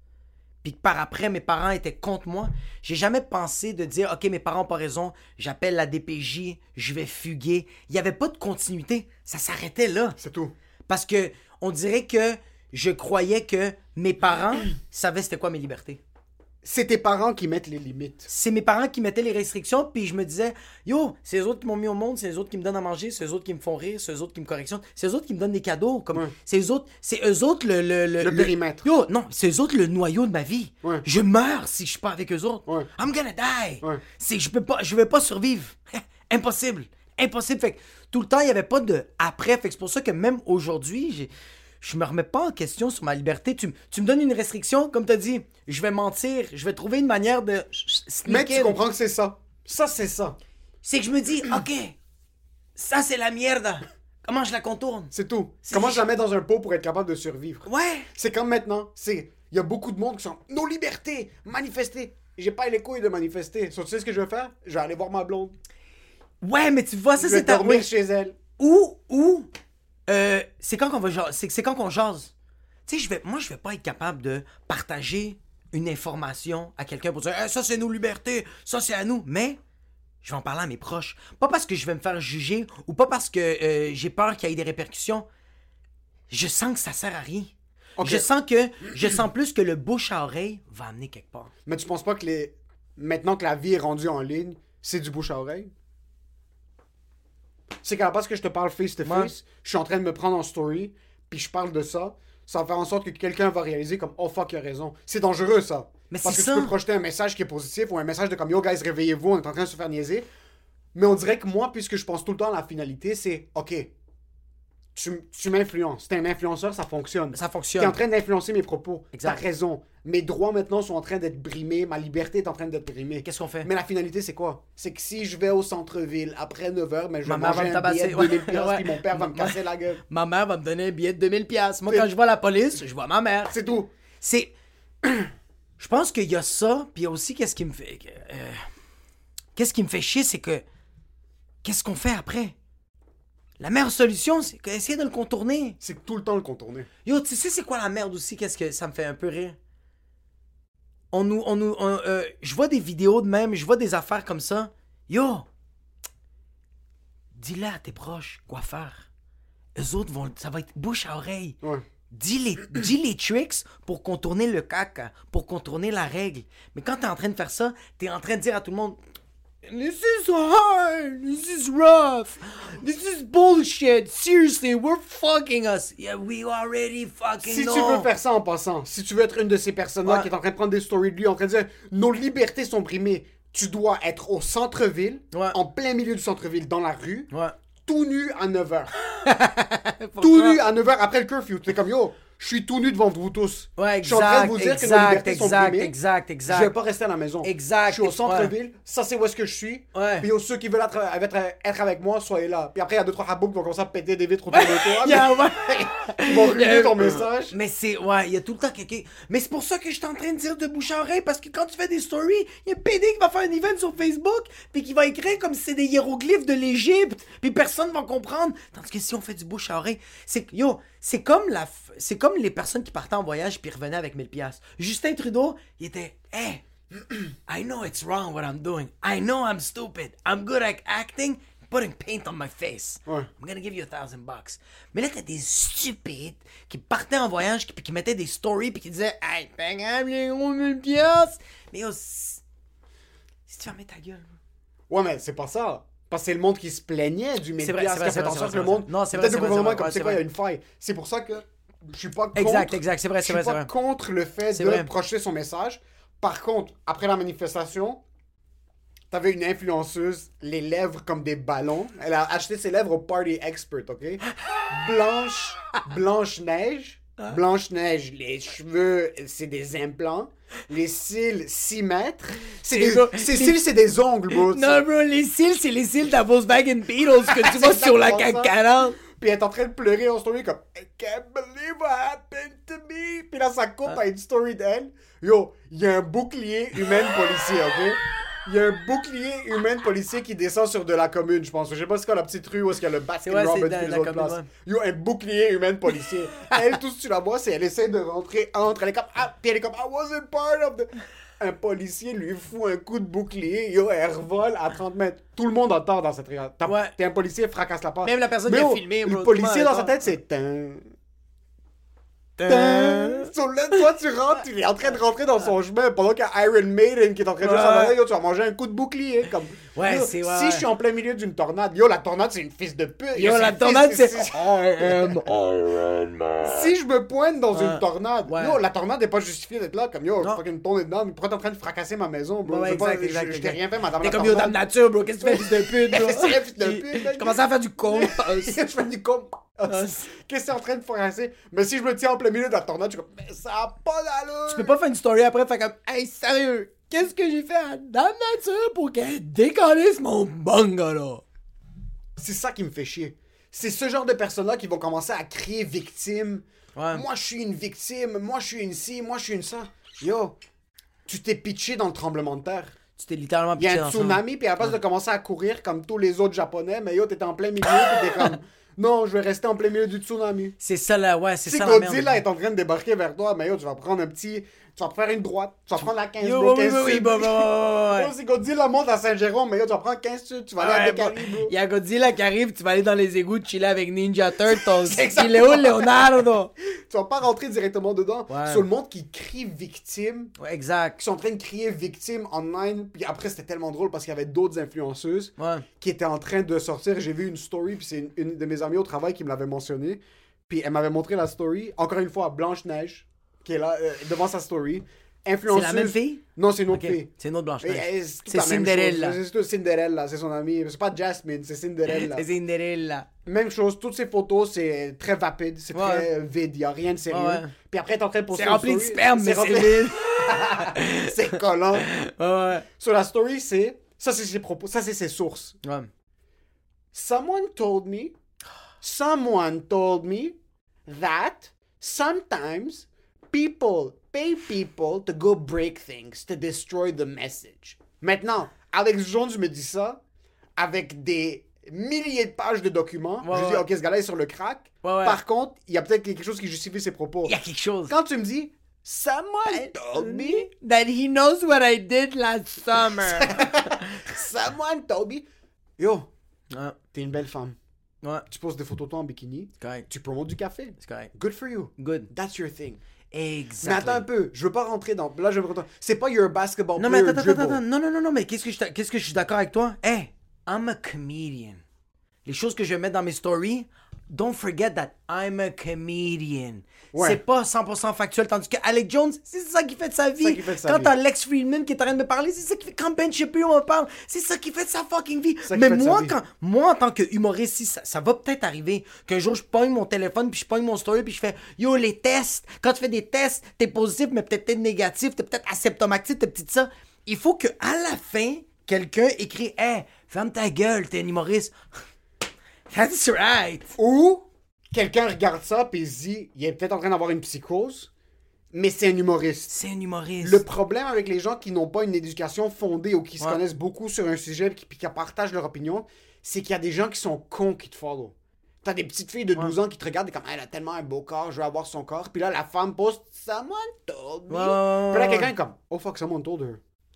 puis que par après mes parents étaient contre moi. J'ai jamais pensé de dire, ok, mes parents ont pas raison, j'appelle la DPJ, je vais fuguer. Il y avait pas de continuité. Ça s'arrêtait là. C'est tout. Parce que on dirait que je croyais que mes parents savaient c'était quoi mes libertés. C'est tes parents qui mettent les limites. c'est mes parents qui mettaient les restrictions, puis je me disais, yo, c'est eux autres qui m'ont mis au monde, c'est eux autres qui me donnent à manger, c'est eux autres qui me font rire, c'est eux autres qui me correctionnent, c'est eux autres qui me donnent des cadeaux, comme, Ouais. c'est eux autres, c'est eux autres le, le, Le périmètre. Yo, non, c'est eux autres le noyau de ma vie. Ouais. Je meurs si je suis pas avec eux autres. Ouais. I'm gonna die. Ouais. C'est, je peux pas, je vais pas survivre. Impossible. Impossible. Fait que tout le temps, il y avait pas de après. Fait que c'est pour ça que même aujourd'hui, j'ai- je me remets pas en question sur ma liberté. Tu, tu me donnes une restriction, comme t'as dit, je vais mentir, je vais trouver une manière de. Mais tu comprends que c'est ça. Ça, c'est ça. C'est que je me dis, ok, ça c'est la merde. Comment je la contourne? C'est tout. Comment je la mets dans un pot pour être capable de survivre? Ouais. C'est comme maintenant. C'est. Il y a beaucoup de monde qui sont. Nos libertés! Manifester! J'ai pas les couilles de manifester. So, tu sais ce que je vais faire? Je vais aller voir ma blonde. Ouais, mais tu vois, ça je vais c'est ta. dormir chez elle. Ou, ou, euh, c'est quand qu'on va. C'est, c'est quand qu'on jase. Tu sais, je vais, moi, je vais pas être capable de partager une information à quelqu'un pour dire, Eh, ça c'est nos libertés, ça c'est à nous. Mais, je vais en parler à mes proches. Pas parce que je vais me faire juger ou pas parce que euh, j'ai peur qu'il y ait des répercussions. Je sens que ça sert à rien. Je sens que, je sens plus que le bouche à oreille va amener quelque part. Mais tu penses pas que les. Maintenant que la vie est rendue en ligne, c'est du bouche à oreille? C'est qu'à la place que je te parle face to face, je suis en train de me prendre en story, puis je parle de ça. Ça va faire en sorte que quelqu'un va réaliser comme oh fuck, il a raison. C'est dangereux ça. Mais Parce que ça. tu peux projeter un message qui est positif ou un message de comme yo guys, réveillez-vous, on est en train de se faire niaiser. Mais on dirait que moi, puisque je pense tout le temps à la finalité, c'est ok, tu, tu m'influences. T'es un influenceur, ça fonctionne. Ça T'es fonctionne. en train d'influencer mes propos. Exact. T'as raison. Mes droits maintenant sont en train d'être brimés. Ma liberté est en train d'être brimée. Qu'est-ce qu'on fait? Mais la finalité, c'est quoi? C'est que si je vais au centre-ville après 9h, mais je vais va manger me un billet de tabasser. 2000 piastres, Ouais. puis mon père va me casser la gueule. Ma mère va me donner un billet de 2000 pièces. Moi, quand je vois la police, je vois ma mère. C'est tout. C'est. Je pense qu'il y a ça, puis il y a aussi qu'est-ce qui me fait. euh, Qu'est-ce qui me fait chier, c'est que. Qu'est-ce qu'on fait après? La meilleure solution, c'est d'essayer de le contourner. C'est tout le temps le contourner. Yo, tu sais, c'est quoi la merde aussi? Qu'est-ce que ça me fait un peu rire? On nous. On nous on, euh, je vois des vidéos de même, je vois des affaires comme ça. Yo! Dis-le à tes proches quoi faire. Eux autres vont. Ça va être bouche à oreille. Ouais. Dis les, dis les tricks pour contourner le caca, pour contourner la règle. Mais quand t'es en train de faire ça, t'es en train de dire à tout le monde This is hard, this is rough, this is bullshit, seriously, we're fucking us. Yeah, we already fucking Si know. tu veux faire ça en passant, si tu veux être une de ces personnes-là Ouais. qui est en train de prendre des stories de lui, en train de dire nos libertés sont brimées, tu dois être au centre-ville, Ouais. en plein milieu du centre-ville, dans la rue, Ouais. tout nu à 9h. tout nu à 9h après le curfew. Tu es comme yo, je suis tout nu devant vous tous. Ouais, je suis en train de vous dire que nos exact, libertés sont exact, brimées. exact, exact. Je vais pas rester à la maison. Exact, Je suis au ouais. centre-ville, ça c'est où est-ce que je suis. Ouais. Puis ceux qui veulent être, être, être avec moi, soyez là. Puis après, il y a deux trois haboubs qui vont commencer à péter des vitres autour de toi. Ils vont ruiner ton message. Mais c'est, ouais, il y a tout le temps quelqu'un. Mais c'est pour ça que je suis en train de dire de bouche à oreille, parce que quand tu fais des stories, il y a un PD qui va faire un event sur Facebook, puis qui va écrire comme si c'est des hiéroglyphes de l'Égypte, puis personne va comprendre. Tandis que si on fait du bouche à oreille, c'est yo, c'est comme la, c'est comme les personnes qui partaient en voyage puis revenaient avec 1000 pièces. Justin Trudeau, il était, hey, I know it's wrong what I'm doing. I know I'm stupid. I'm good at acting. Putting paint on my face. Ouais. I'm gonna give you a thousand bucks. Mais là, t'as des stupides qui partaient en voyage puis qui mettaient des stories puis qui disaient Hey, pas grave, j'ai gros 1000 piastres. Mais yo, si tu fermais ta gueule. Ouais, mais c'est pas ça. Parce que c'est le monde qui se plaignait du C'est vrai, média. c'est vrai, qui a fait c'est en vrai, sorte c'est que le vrai, monde. c'est vrai. Non, c'est vrai, Peut-être le vrai, gouvernement comme vrai, c'est quoi, il y a vrai. une faille. C'est pour ça que je suis pas contre. Exact, exact, c'est vrai, Je c'est suis vrai, c'est pas vrai. contre le fait de vrai. projeter son message. Par contre, après la manifestation, t'avais une influenceuse, les lèvres comme des ballons. Elle a acheté ses lèvres au Party Expert, ok? Blanche, Blanche-Neige. Hein? Blanche-Neige, les cheveux, c'est des implants. Les cils, 6 mètres. C'est des, ses cils, c'est des ongles, bro. Non, bro, les cils, c'est les cils de la Volkswagen Beatles que tu vois sur la CAC ça. 40. Puis elle est en train de pleurer en story comme I can't believe what happened to me. Puis là, ça coupe à une story d'elle. Yo, il y a un bouclier humain policier, ok? Il y a un bouclier humain policier qui descend sur de la commune, je pense. Je sais pas c'est quoi la petite rue où est-ce qu'il y a le Baskin Ouais, Robbins dans les autres places. Yo, un bouclier humain policier. elle, tout ce que tu la vois, c'est elle essaie de rentrer entre. Elle est comme, ah, puis elle est comme, I wasn't part of the. Un policier lui fout un coup de bouclier, yo, elle revole à 30 mètres. Tout le monde entend dans cette réalité. Ouais. T'es un policier, fracasse la porte. Même la personne Mais qui a filmé, Le policier dans sa tête, c'est. Sur là, toi, tu rentres, il est en train de rentrer dans son chemin pendant qu'il y a Iron Maiden qui est en train de jouer Ouais. yo, tu vas manger un coup de bouclier. Comme, Ouais, Yo, c'est- ouais, Si je suis en plein milieu d'une tornade, yo, la tornade, c'est une fils de pute. Yo, la tornade, fils- c'est. I am Iron Man. Si je me pointe dans Ouais. une tornade, Ouais. yo, la tornade n'est pas justifiée d'être là. Comme yo, Non. fucking tourner dedans, mais pourquoi t'es en train de fracasser ma maison, bro? Ouais, Je pas, exact, je- je t'ai rien fait, madame. T'es la comme yo, dame nature, bro. Qu'est-ce que tu fais, fils de pute, bro? Qu'est-ce que tu fais, fils de pute, mec? Commence à faire du con. je fais du con. Qu'est-ce que t'es en train de fracasser? Mais si je me tiens en plein milieu de la tornade, je suis comme, mais ça a pas d'allure! Tu peux pas faire une story après, faire comme, hey, sérieux, qu'est-ce que j'ai fait à Dame Nature pour qu'elle décalisse mon bungalow? C'est ça qui me fait chier. C'est ce genre de personnes-là qui vont commencer à crier victime. Ouais. Moi, je suis une victime. Moi, je suis une ci. Moi, je suis une ça. Yo, tu t'es pitché dans le tremblement de terre. Tu t'es littéralement Il y pitché a un dans tsunami, puis à la place de commencer à courir comme tous les autres japonais, mais yo, t'étais en plein milieu, t'es comme, non, je vais rester en plein milieu du tsunami. C'est ça, là, ouais, c'est Si ça la Godzilla est en train de débarquer vers toi, mais yo, tu vas prendre un petit. Tu vas faire une droite. Tu vas prendre la 15 Yo, bro, oui, 15 oui, oui, Yo, ouais. si Godzilla monte à Saint-Jérôme, mais yo, tu vas prendre 15 sud, tu vas aller à Ouais. Il y a Godzilla qui arrive, tu vas aller dans les égouts chiller avec Ninja Turtles. C'est Il est où. Leonardo? Tu vas pas rentrer directement dedans. Ouais. Sur le monde qui crie victime, Ouais, exact. qui sont en train de crier victime online, puis après c'était tellement drôle parce qu'il y avait d'autres influenceuses Ouais. qui étaient en train de sortir. J'ai vu une story, puis c'est une, une de mes amies au travail qui me l'avait mentionné. Puis elle m'avait montré la story, encore une fois, Blanche-Neige, qui est là euh, devant sa story. influenceuse. C'est la même fille? Non, c'est une autre Ok, fille. C'est une autre blanche. Euh, C'est Cinderella. C'est Cinderella, c'est son amie. C'est pas Jasmine, c'est Cinderella. C'est Cinderella. Même chose, toutes ces photos, c'est très vapide, c'est Ouais. très vide, y a rien de sérieux. Ouais. Puis après, t'es en train de poster C'est rempli de story, sperme, mais c'est rempli- vide. c'est collant. Ouais, Sur la story, c'est. Ça, c'est ses propos, ça, c'est ses sources. ouais. Someone told me, someone told me that sometimes people pay people to go break things, to destroy the message. Maintenant, Alex Jones me dit ça avec des milliers de pages de documents. Ouais, je dis, ouais. ok, ce gars-là est sur le crack. Ouais. Par contre, il y a peut-être quelque chose qui justifie ses propos. Il y a quelque chose. Quand tu me dis, someone told me, That he knows what I did last summer. someone told me, yo, t'es une belle femme. ouais. Tu poses des photos de toi en bikini, correct. tu promotes du café. C'est correct. Good for you. Good. That's your thing. Mais Exactement. attends un peu, je veux pas rentrer dans. Là, je veux rentrer- C'est pas your basketball Non, mais player attends, attends, dribble. attends, non, non, non, non, mais qu'est-ce que je, qu'est-ce que je suis d'accord avec toi? Hey, I'm a comedian. Les choses que je mets dans mes stories, don't forget that I'm a comedian. Ouais. C'est pas 100% factuel, tandis que Alec Jones, c'est ça qui fait de sa vie. ça qui fait de sa Quand t'as Lex Friedman qui est en train de parler, c'est ça qui fait. Quand Ben Shapiro me parle, c'est ça qui fait de sa fucking vie. Mais moi, vie. moi, en tant que humoriste, si ça, ça va peut-être arriver qu'un jour je pogne mon téléphone, puis je pogne mon story, puis je fais Yo, les tests. Quand tu fais des tests, t'es positif, mais peut-être t'es négatif, t'es peut-être asymptomatique, t'es petit ça. Il faut que à la fin, quelqu'un écrit Hey, ferme ta gueule, t'es un humoriste. That's right. Ou quelqu'un regarde ça puis il se dit, il est peut-être en train d'avoir une psychose, mais c'est un humoriste. C'est un humoriste. Le problème avec les gens qui n'ont pas une éducation fondée ou qui se connaissent beaucoup sur un sujet puis qui, qui partagent leur opinion, c'est qu'il y a des gens qui sont cons qui te follow. T'as des petites filles de 12 ans qui te regardent et comme elle a tellement un beau corps, je veux avoir son corps. Puis là la femme poste someone told me. Ouais, Puis là quelqu'un est comme oh fuck someone told her.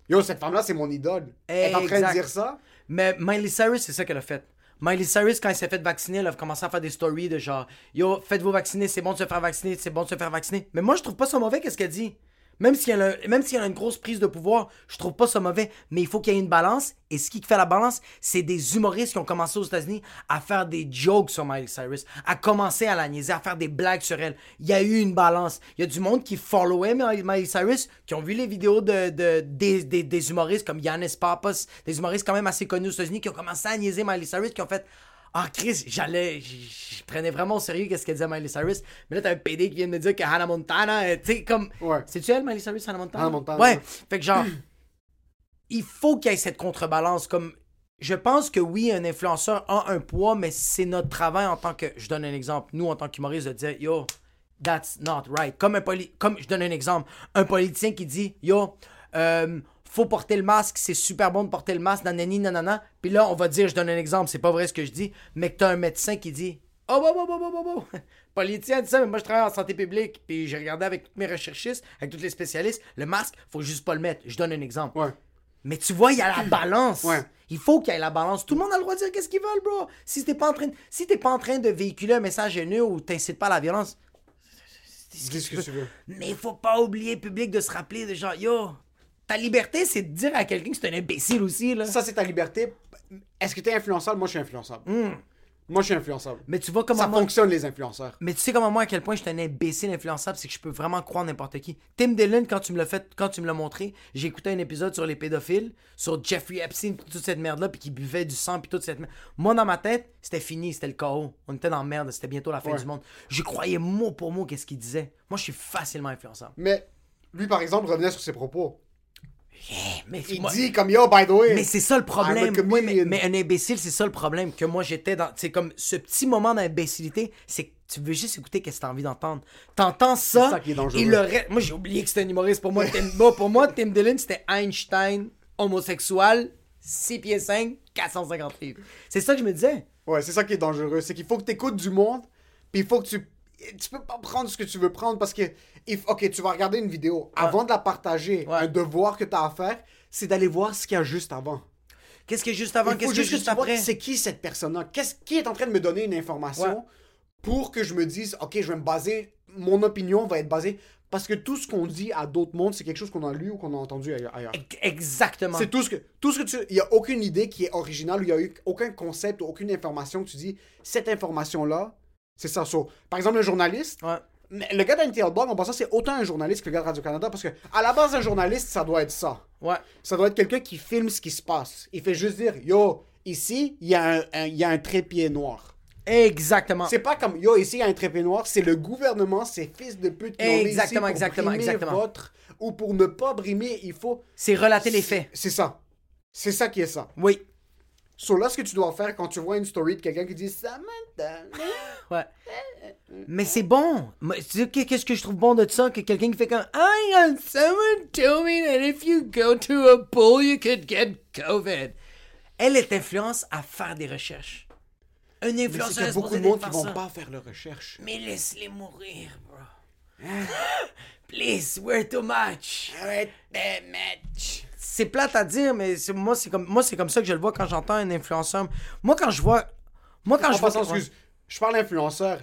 Yo cette femme là c'est mon idole. Elle est en train Exact. de dire ça. Mais Miley Cyrus, c'est ça qu'elle a fait. Miley Cyrus, quand elle s'est fait vacciner, elle a commencé à faire des stories de genre Yo, faites-vous vacciner, c'est bon de se faire vacciner, c'est bon de se faire vacciner. Mais moi, je trouve pas ça mauvais, qu'est-ce qu'elle dit? Même si elle, a, une grosse prise de pouvoir, je trouve pas ça mauvais. Mais il faut qu'il y ait une balance. Et ce qui fait la balance, c'est des humoristes qui ont commencé aux États-Unis à faire des jokes sur Miley Cyrus, à commencer à la niaiser, à faire des blagues sur elle. Il y a eu une balance. Il y a du monde qui followait Miley Cyrus, qui ont vu les vidéos de, de- des, des- des humoristes comme Yannis Papas, des humoristes quand même assez connus aux États-Unis, qui ont commencé à niaiser Miley Cyrus, qui ont fait ah, Chris, j'allais. Je prenais vraiment au sérieux qu'est-ce qu'elle disait Miley Cyrus. Mais là, t'as un PD qui vient de me dire que Hannah Montana, euh, tu sais, comme. Ouais. C'est-tu elle, Miley Cyrus, Hannah Montana? Hannah Montana, Ouais. ouais. Fait que genre, il faut qu'il y ait cette contrebalance. Comme, je pense que oui, un influenceur a un poids, mais c'est notre travail en tant que. Je donne un exemple. Nous, en tant qu'humoristes, de dire, yo, that's not right. Comme un poli- comme je donne un exemple, un politicien qui dit, yo, euh, faut porter le masque, c'est super bon de porter le masque, nanani, nanana. Puis là, on va dire, je donne un exemple, c'est pas vrai ce que je dis, mais que t'as un médecin qui dit, oh, bon, bon, bon, bon, bon. Politicien dit ça, mais moi je travaille en santé publique, puis j'ai regardé avec tous mes recherchistes, avec tous les spécialistes, le masque, faut juste pas le mettre. Je donne un exemple. Ouais. Mais tu vois, il y a la balance. Ouais. Il faut qu'il y ait la balance. Tout le monde a le droit de dire qu'est-ce qu'ils veulent, bro. Si t'es pas en train de, si t'es pas en train de véhiculer un message haineux ou t'incites pas à la violence, Dis ce que tu veux. mais il faut pas oublier, public, de se rappeler de genre, yo, ta liberté, c'est de dire à quelqu'un que c'est un imbécile aussi, là. Ça c'est ta liberté. Est-ce que t'es influençable? Moi je suis influençable. Moi je suis influençable. Mais tu vois comment Ça moi- fonctionne les influenceurs. Mais tu sais comment moi à quel point je suis un imbécile influençable, c'est que je peux vraiment croire n'importe qui. Tim Dillon, quand tu me l'as fait, quand tu me l'as montré, j'ai écouté un épisode sur les pédophiles, sur Jeffrey Epstein, toute cette merde-là, puis qui buvait du sang, puis toute cette merde. Moi dans ma tête, c'était fini, c'était le chaos. On était dans la merde, c'était bientôt la fin Ouais. du monde. Je croyais mot pour mot qu'est-ce qu'il disait. Moi, je suis facilement influençable. Mais lui par exemple revenait sur ses propos. Mais Il moi- dit comme yo by the way. Mais c'est ça le problème. Oui, mais, un imbécile, c'est ça le problème. Que moi, j'étais dans. C'est comme ce petit moment d'imbécilité, c'est que tu veux juste écouter qu'est-ce que t'as envie d'entendre. T'entends ça. C'est ça qui est dangereux. Et le reste- Moi, j'ai oublié que c'était un humoriste. Pour moi, Tim, pour moi, Tim Dillon, c'était Einstein, homosexuel, 6 pieds 5, 450 livres. C'est ça que je me disais. Ouais, c'est ça qui est dangereux. C'est qu'il faut que tu écoutes du monde, puis il faut que tu. Tu peux pas prendre ce que tu veux prendre parce que. if- Ok, tu vas regarder une vidéo. Avant de la partager, Ouais. un devoir que tu as à faire, c'est d'aller voir ce qu'il y a juste avant. Qu'est-ce que juste avant, qu'est-ce que juste juste vois après? C'est qui cette personne-là? Qu'est-ce qui est en train de me donner une information Ouais. pour que je me dise, ok, je vais me baser. Mon opinion va être basée. Parce que tout ce qu'on dit à d'autres mondes, c'est quelque chose qu'on a lu ou qu'on a entendu ailleurs. Exactement. C'est tout ce que tout ce que tu il y a aucune idée qui est originale, il y a eu aucun concept ou aucune information que tu dis cette information là, c'est ça So, par exemple le journaliste Ouais. Mais le gars d'NTL Blog, en passant, c'est autant un journaliste que le gars de Radio-Canada parce que, à la base, un journaliste, ça doit être ça. Ouais. Ça doit être quelqu'un qui filme ce qui se passe. Il fait juste dire Yo, ici, il y, a un- un- y a un trépied noir. Exactement. C'est pas comme Yo, ici, il y a un trépied noir. C'est le gouvernement, ces fils de pute qui ont mis ici Exactement, pour exactement, brimer exactement. votre. Ou pour ne pas brimer, il faut. C'est relater les faits. C'est ça. C'est ça qui est ça. Oui. So là, ce que tu dois faire quand tu vois une story de quelqu'un qui dit Samantha. Ouais. Mais c'est bon. Qu'est-ce que je trouve bon de ça? Que quelqu'un qui fait comme I got someone told me that if you go to a pool, you could get COVID. Elle est influence à faire des recherches. Un Mais influenceur c'est qu'il y a beaucoup de monde qui vont pas faire leurs recherches. Mais laisse-les mourir, bro. Please, we're too much. C'est plate à dire, mais moi, c'est comme, moi, c'est comme ça que je le vois quand j'entends un influenceur. Moi, quand je vois. Moi, quand En je vois. excuse, je parle influenceur,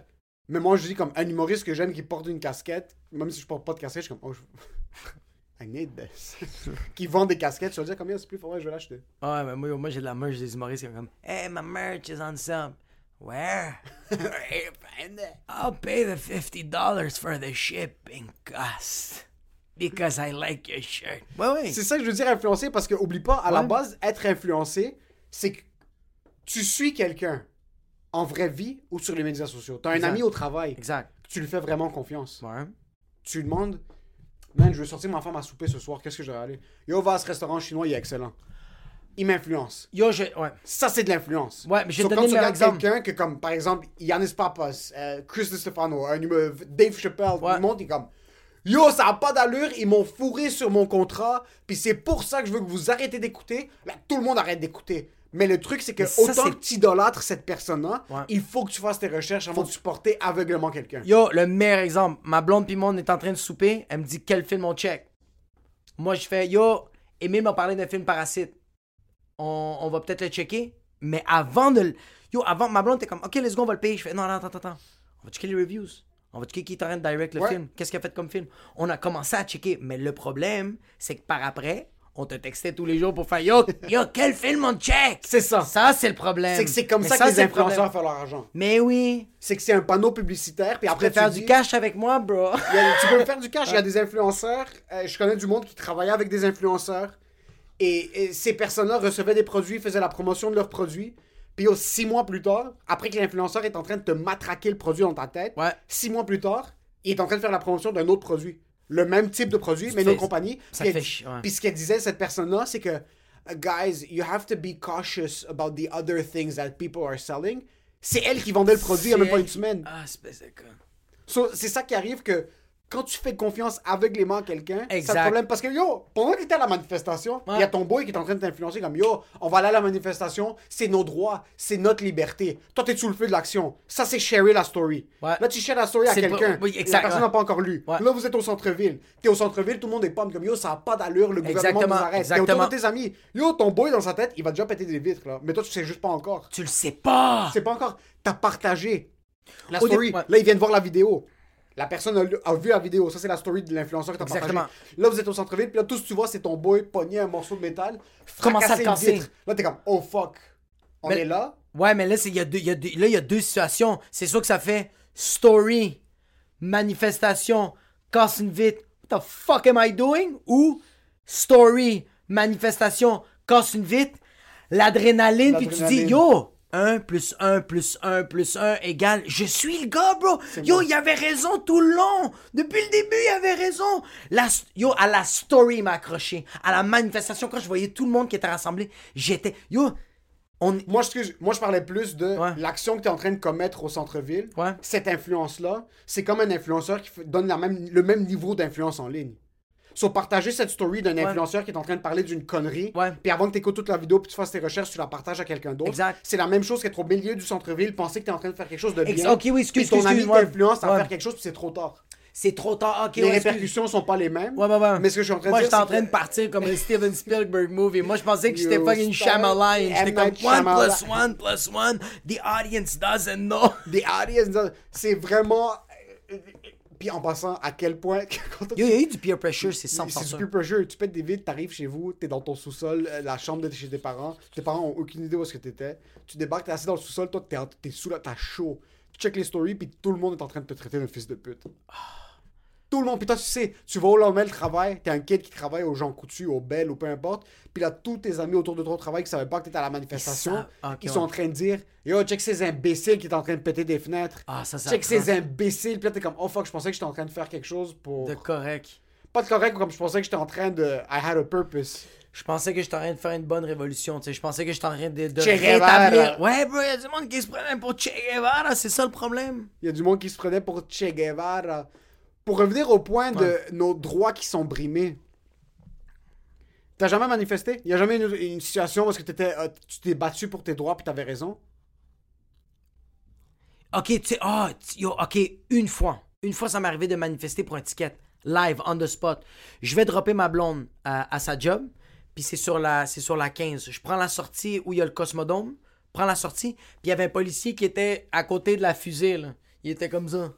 mais moi je dis comme un humoriste que j'aime qui porte une casquette, même si je porte pas de casquette, je suis comme, oh, je... I need this. qui vend des casquettes, je vais dire combien c'est plus, que je vais l'acheter. Ouais, mais moi, moi j'ai de la merch des humoristes qui sont comme Hey, my merch is on sale. Where? I'll pay the $50 for the shipping cost. Because I like your shirt. Ouais, ouais. C'est ça que je veux dire influencer parce que oublie pas, à la base, être influencé, c'est que tu suis quelqu'un en vraie vie ou sur les médias sociaux. T'as un Exact. ami au travail, Exact. tu lui fais vraiment confiance. Ouais. Tu lui demandes, man, je veux sortir ma femme à souper ce soir, qu'est-ce que je vais aller? Yo, va à ce restaurant chinois, il est excellent. Il m'influence. Yo, je. Ouais. Ça, c'est de l'influence. Ouais, mais je vais So, te quand donner tu regardes exemple. quelqu'un que, comme, par exemple, Yannis Papas, euh, Chris Di Stefano, un Dave Chappelle, tout Ouais. le monde est comme Yo, ça a pas d'allure, ils m'ont fourré sur mon contrat, puis c'est pour ça que je veux que vous arrêtez d'écouter. Là, tout le monde arrête d'écouter. Mais le truc, c'est que ça, autant que tu idolâtres cette personne-là, Ouais. il faut que tu fasses tes recherches avant de supporter aveuglement quelqu'un. Yo, le meilleur exemple. Ma blonde pis moi, on est en train de souper. Elle me dit quel film on check? Moi, je fais Yo, Emile m'a parlé d'un film Parasite. On, on va peut-être le checker. Mais avant de. le- Yo, avant, ma blonde était comme Ok, let's go, on va le payer. Je fais Non, non, attends, attends, attends. On va checker les reviews. On va checker qui est en train de direct le Ouais. film. Qu'est-ce qu'il a fait comme film? On a commencé à checker. Mais le problème, c'est que par après, on te textait tous les jours pour faire Yo, yo, quel film on check? C'est ça. Ça, c'est le problème. C'est que c'est comme ça, que les le influenceurs font leur argent. Mais oui. C'est que c'est un panneau publicitaire, puis Tu après peux faire tu du cash avec moi, bro. A- tu peux me faire du cash. Il y a des influenceurs. euh, je connais du monde qui travaillait avec des influenceurs. Et, et ces personnes-là recevaient des produits, faisaient la promotion de leurs produits. Puis oh, six mois plus tard, après que l'influenceur est en train de te matraquer le produit dans ta tête, Ouais. six mois plus tard, il est en train de faire la promotion d'un autre produit. Le même type de produit, mais une autre compagnie. ça Puis fait ouais. Puis ce qu'elle disait, cette personne-là, c'est que, uh, guys, you have to be cautious about the other things that people are selling. C'est elle qui vendait le produit il n'y a même pas une semaine. Ah, espèce de con. So, c'est ça qui arrive que quand tu fais confiance aveuglément à quelqu'un, c'est un problème. Parce que yo, pendant que t'étais à la manifestation, il Ouais. y a ton boy qui est en train de t'influencer comme yo, on va aller à la manifestation, c'est nos droits, c'est notre liberté. Toi, t'es sous le feu de l'action. Ça, c'est sharer la story. Ouais. Là, tu shares la story à quelqu'un. oui, La personne n'a pas encore lu. Ouais. Là, vous êtes au centre-ville. T'es au centre-ville, tout le monde est pomme comme yo, ça n'a pas d'allure, le gouvernement Exactement, nous arrête. T'es autour de tes amis. Yo, ton boy dans sa tête, il va déjà péter des vitres, là. Mais toi, tu sais juste pas encore. Tu le sais pas. C'est pas encore. T'as partagé la story. Là, ils viennent voir la vidéo. La personne a, vu la vidéo. Ça, c'est la story de l'influenceur t'as partagé. Exactement. Là, vous êtes au centre-ville. Puis là, tout ce que tu vois, c'est ton boy pogner un morceau de métal. Commence à fracasser le casser? vitre. Là, t'es comme, oh fuck. On Mais- est là. Ouais, mais là, il y a deux, il y a deux- là, il y a deux situations. C'est sûr que ça fait story, manifestation, casse une vitre. What the fuck am I doing? Ou story, manifestation, casse une vitre, l'adrénaline, puis tu dis, yo, 1 plus 1 plus 1 plus 1 égale, je suis le gars, bro. Yo, il avait raison tout le long. Depuis le début, il avait raison. La, yo, à la story, il m'a accroché. À la manifestation, quand je voyais tout le monde qui était rassemblé, j'étais, yo, on, Moi je, moi, je parlais plus de Ouais. l'action que tu es en train de commettre au centre-ville. Ouais. Cette influence-là, c'est comme un influenceur qui donne la même, le même niveau d'influence en ligne. Sur partager cette story d'un influenceur qui est en train de parler d'une connerie, Ouais. puis avant que tu écoutes toute la vidéo puis tu fasses tes recherches, tu la partages à quelqu'un d'autre. C'est la même chose qu'être au milieu du centre-ville, penser que tu es en train de faire quelque chose de Ex- bien. ok, oui, excuse, ton ami t'influence à faire quelque chose, puis c'est trop tard. c'est trop tard. Ok, Les ouais, excuse. répercussions sont pas les mêmes. Ouais, ouais, ouais. Mais ce que je suis en train de Moi, dire, j'étais en train de partir comme un Steven Spielberg movie. Moi, je pensais que j'étais fucking Shyamalan. J'étais comme Night 1 Shyamalan. plus 1 plus 1. The audience doesn't know. Des audience, c'est vraiment. Puis en passant, à quel point. il y a eu du peer pressure, c'est 100% C'est du peer pressure. Tu pètes des vides, t'arrives chez vous, t'es dans ton sous-sol, euh, la chambre de chez tes parents. Tes parents ont aucune idée où est-ce que t'étais. Tu débarques, t'es assis dans le sous-sol, toi, t'es, sous là, t'as chaud. tu check les stories, puis tout le monde est en train de te traiter de fils de pute. Tout le monde. Puis toi, tu sais, tu vas au lendemain le travail, t'es un kid qui travaille aux gens coutus, au Bell ou peu importe. Puis là, tous tes amis autour de toi au travail qui savaient pas que t'étais à la manifestation, ok, ils ouais. sont en train de dire Yo, check ces imbéciles qui est en train de péter des fenêtres. Ah, ça, ça check ces imbéciles. Puis là, t'es comme Oh fuck, je pensais que j'étais en train de faire quelque chose pour. De correct. Pas de correct, comme je pensais que j'étais en train de. I had a purpose. Je pensais que j'étais en train de faire une bonne révolution, tu sais. Je pensais que j'étais en train de, de rétablir. Ouais, bro, y a du monde qui se prenait pour Che Guevara, c'est ça le problème. Il y a du monde qui se prenait pour Che Guevara. Pour revenir au point de Ouais. nos droits qui sont brimés. T'as jamais manifesté? Il y a jamais une, une situation où est-ce que t'étais, euh, tu t'es battu pour tes droits puis t'avais raison? Ok, tu sais, ah, yo, ok, une fois. Une fois, ça m'est arrivé de manifester pour un ticket. Live, on the spot. Je vais dropper ma blonde à, à sa job, puis c'est sur, la, c'est sur la 15. Je prends la sortie où il y a le Cosmodome, prends la sortie, puis il y avait un policier qui était à côté de la fusée, là. Il était comme ça.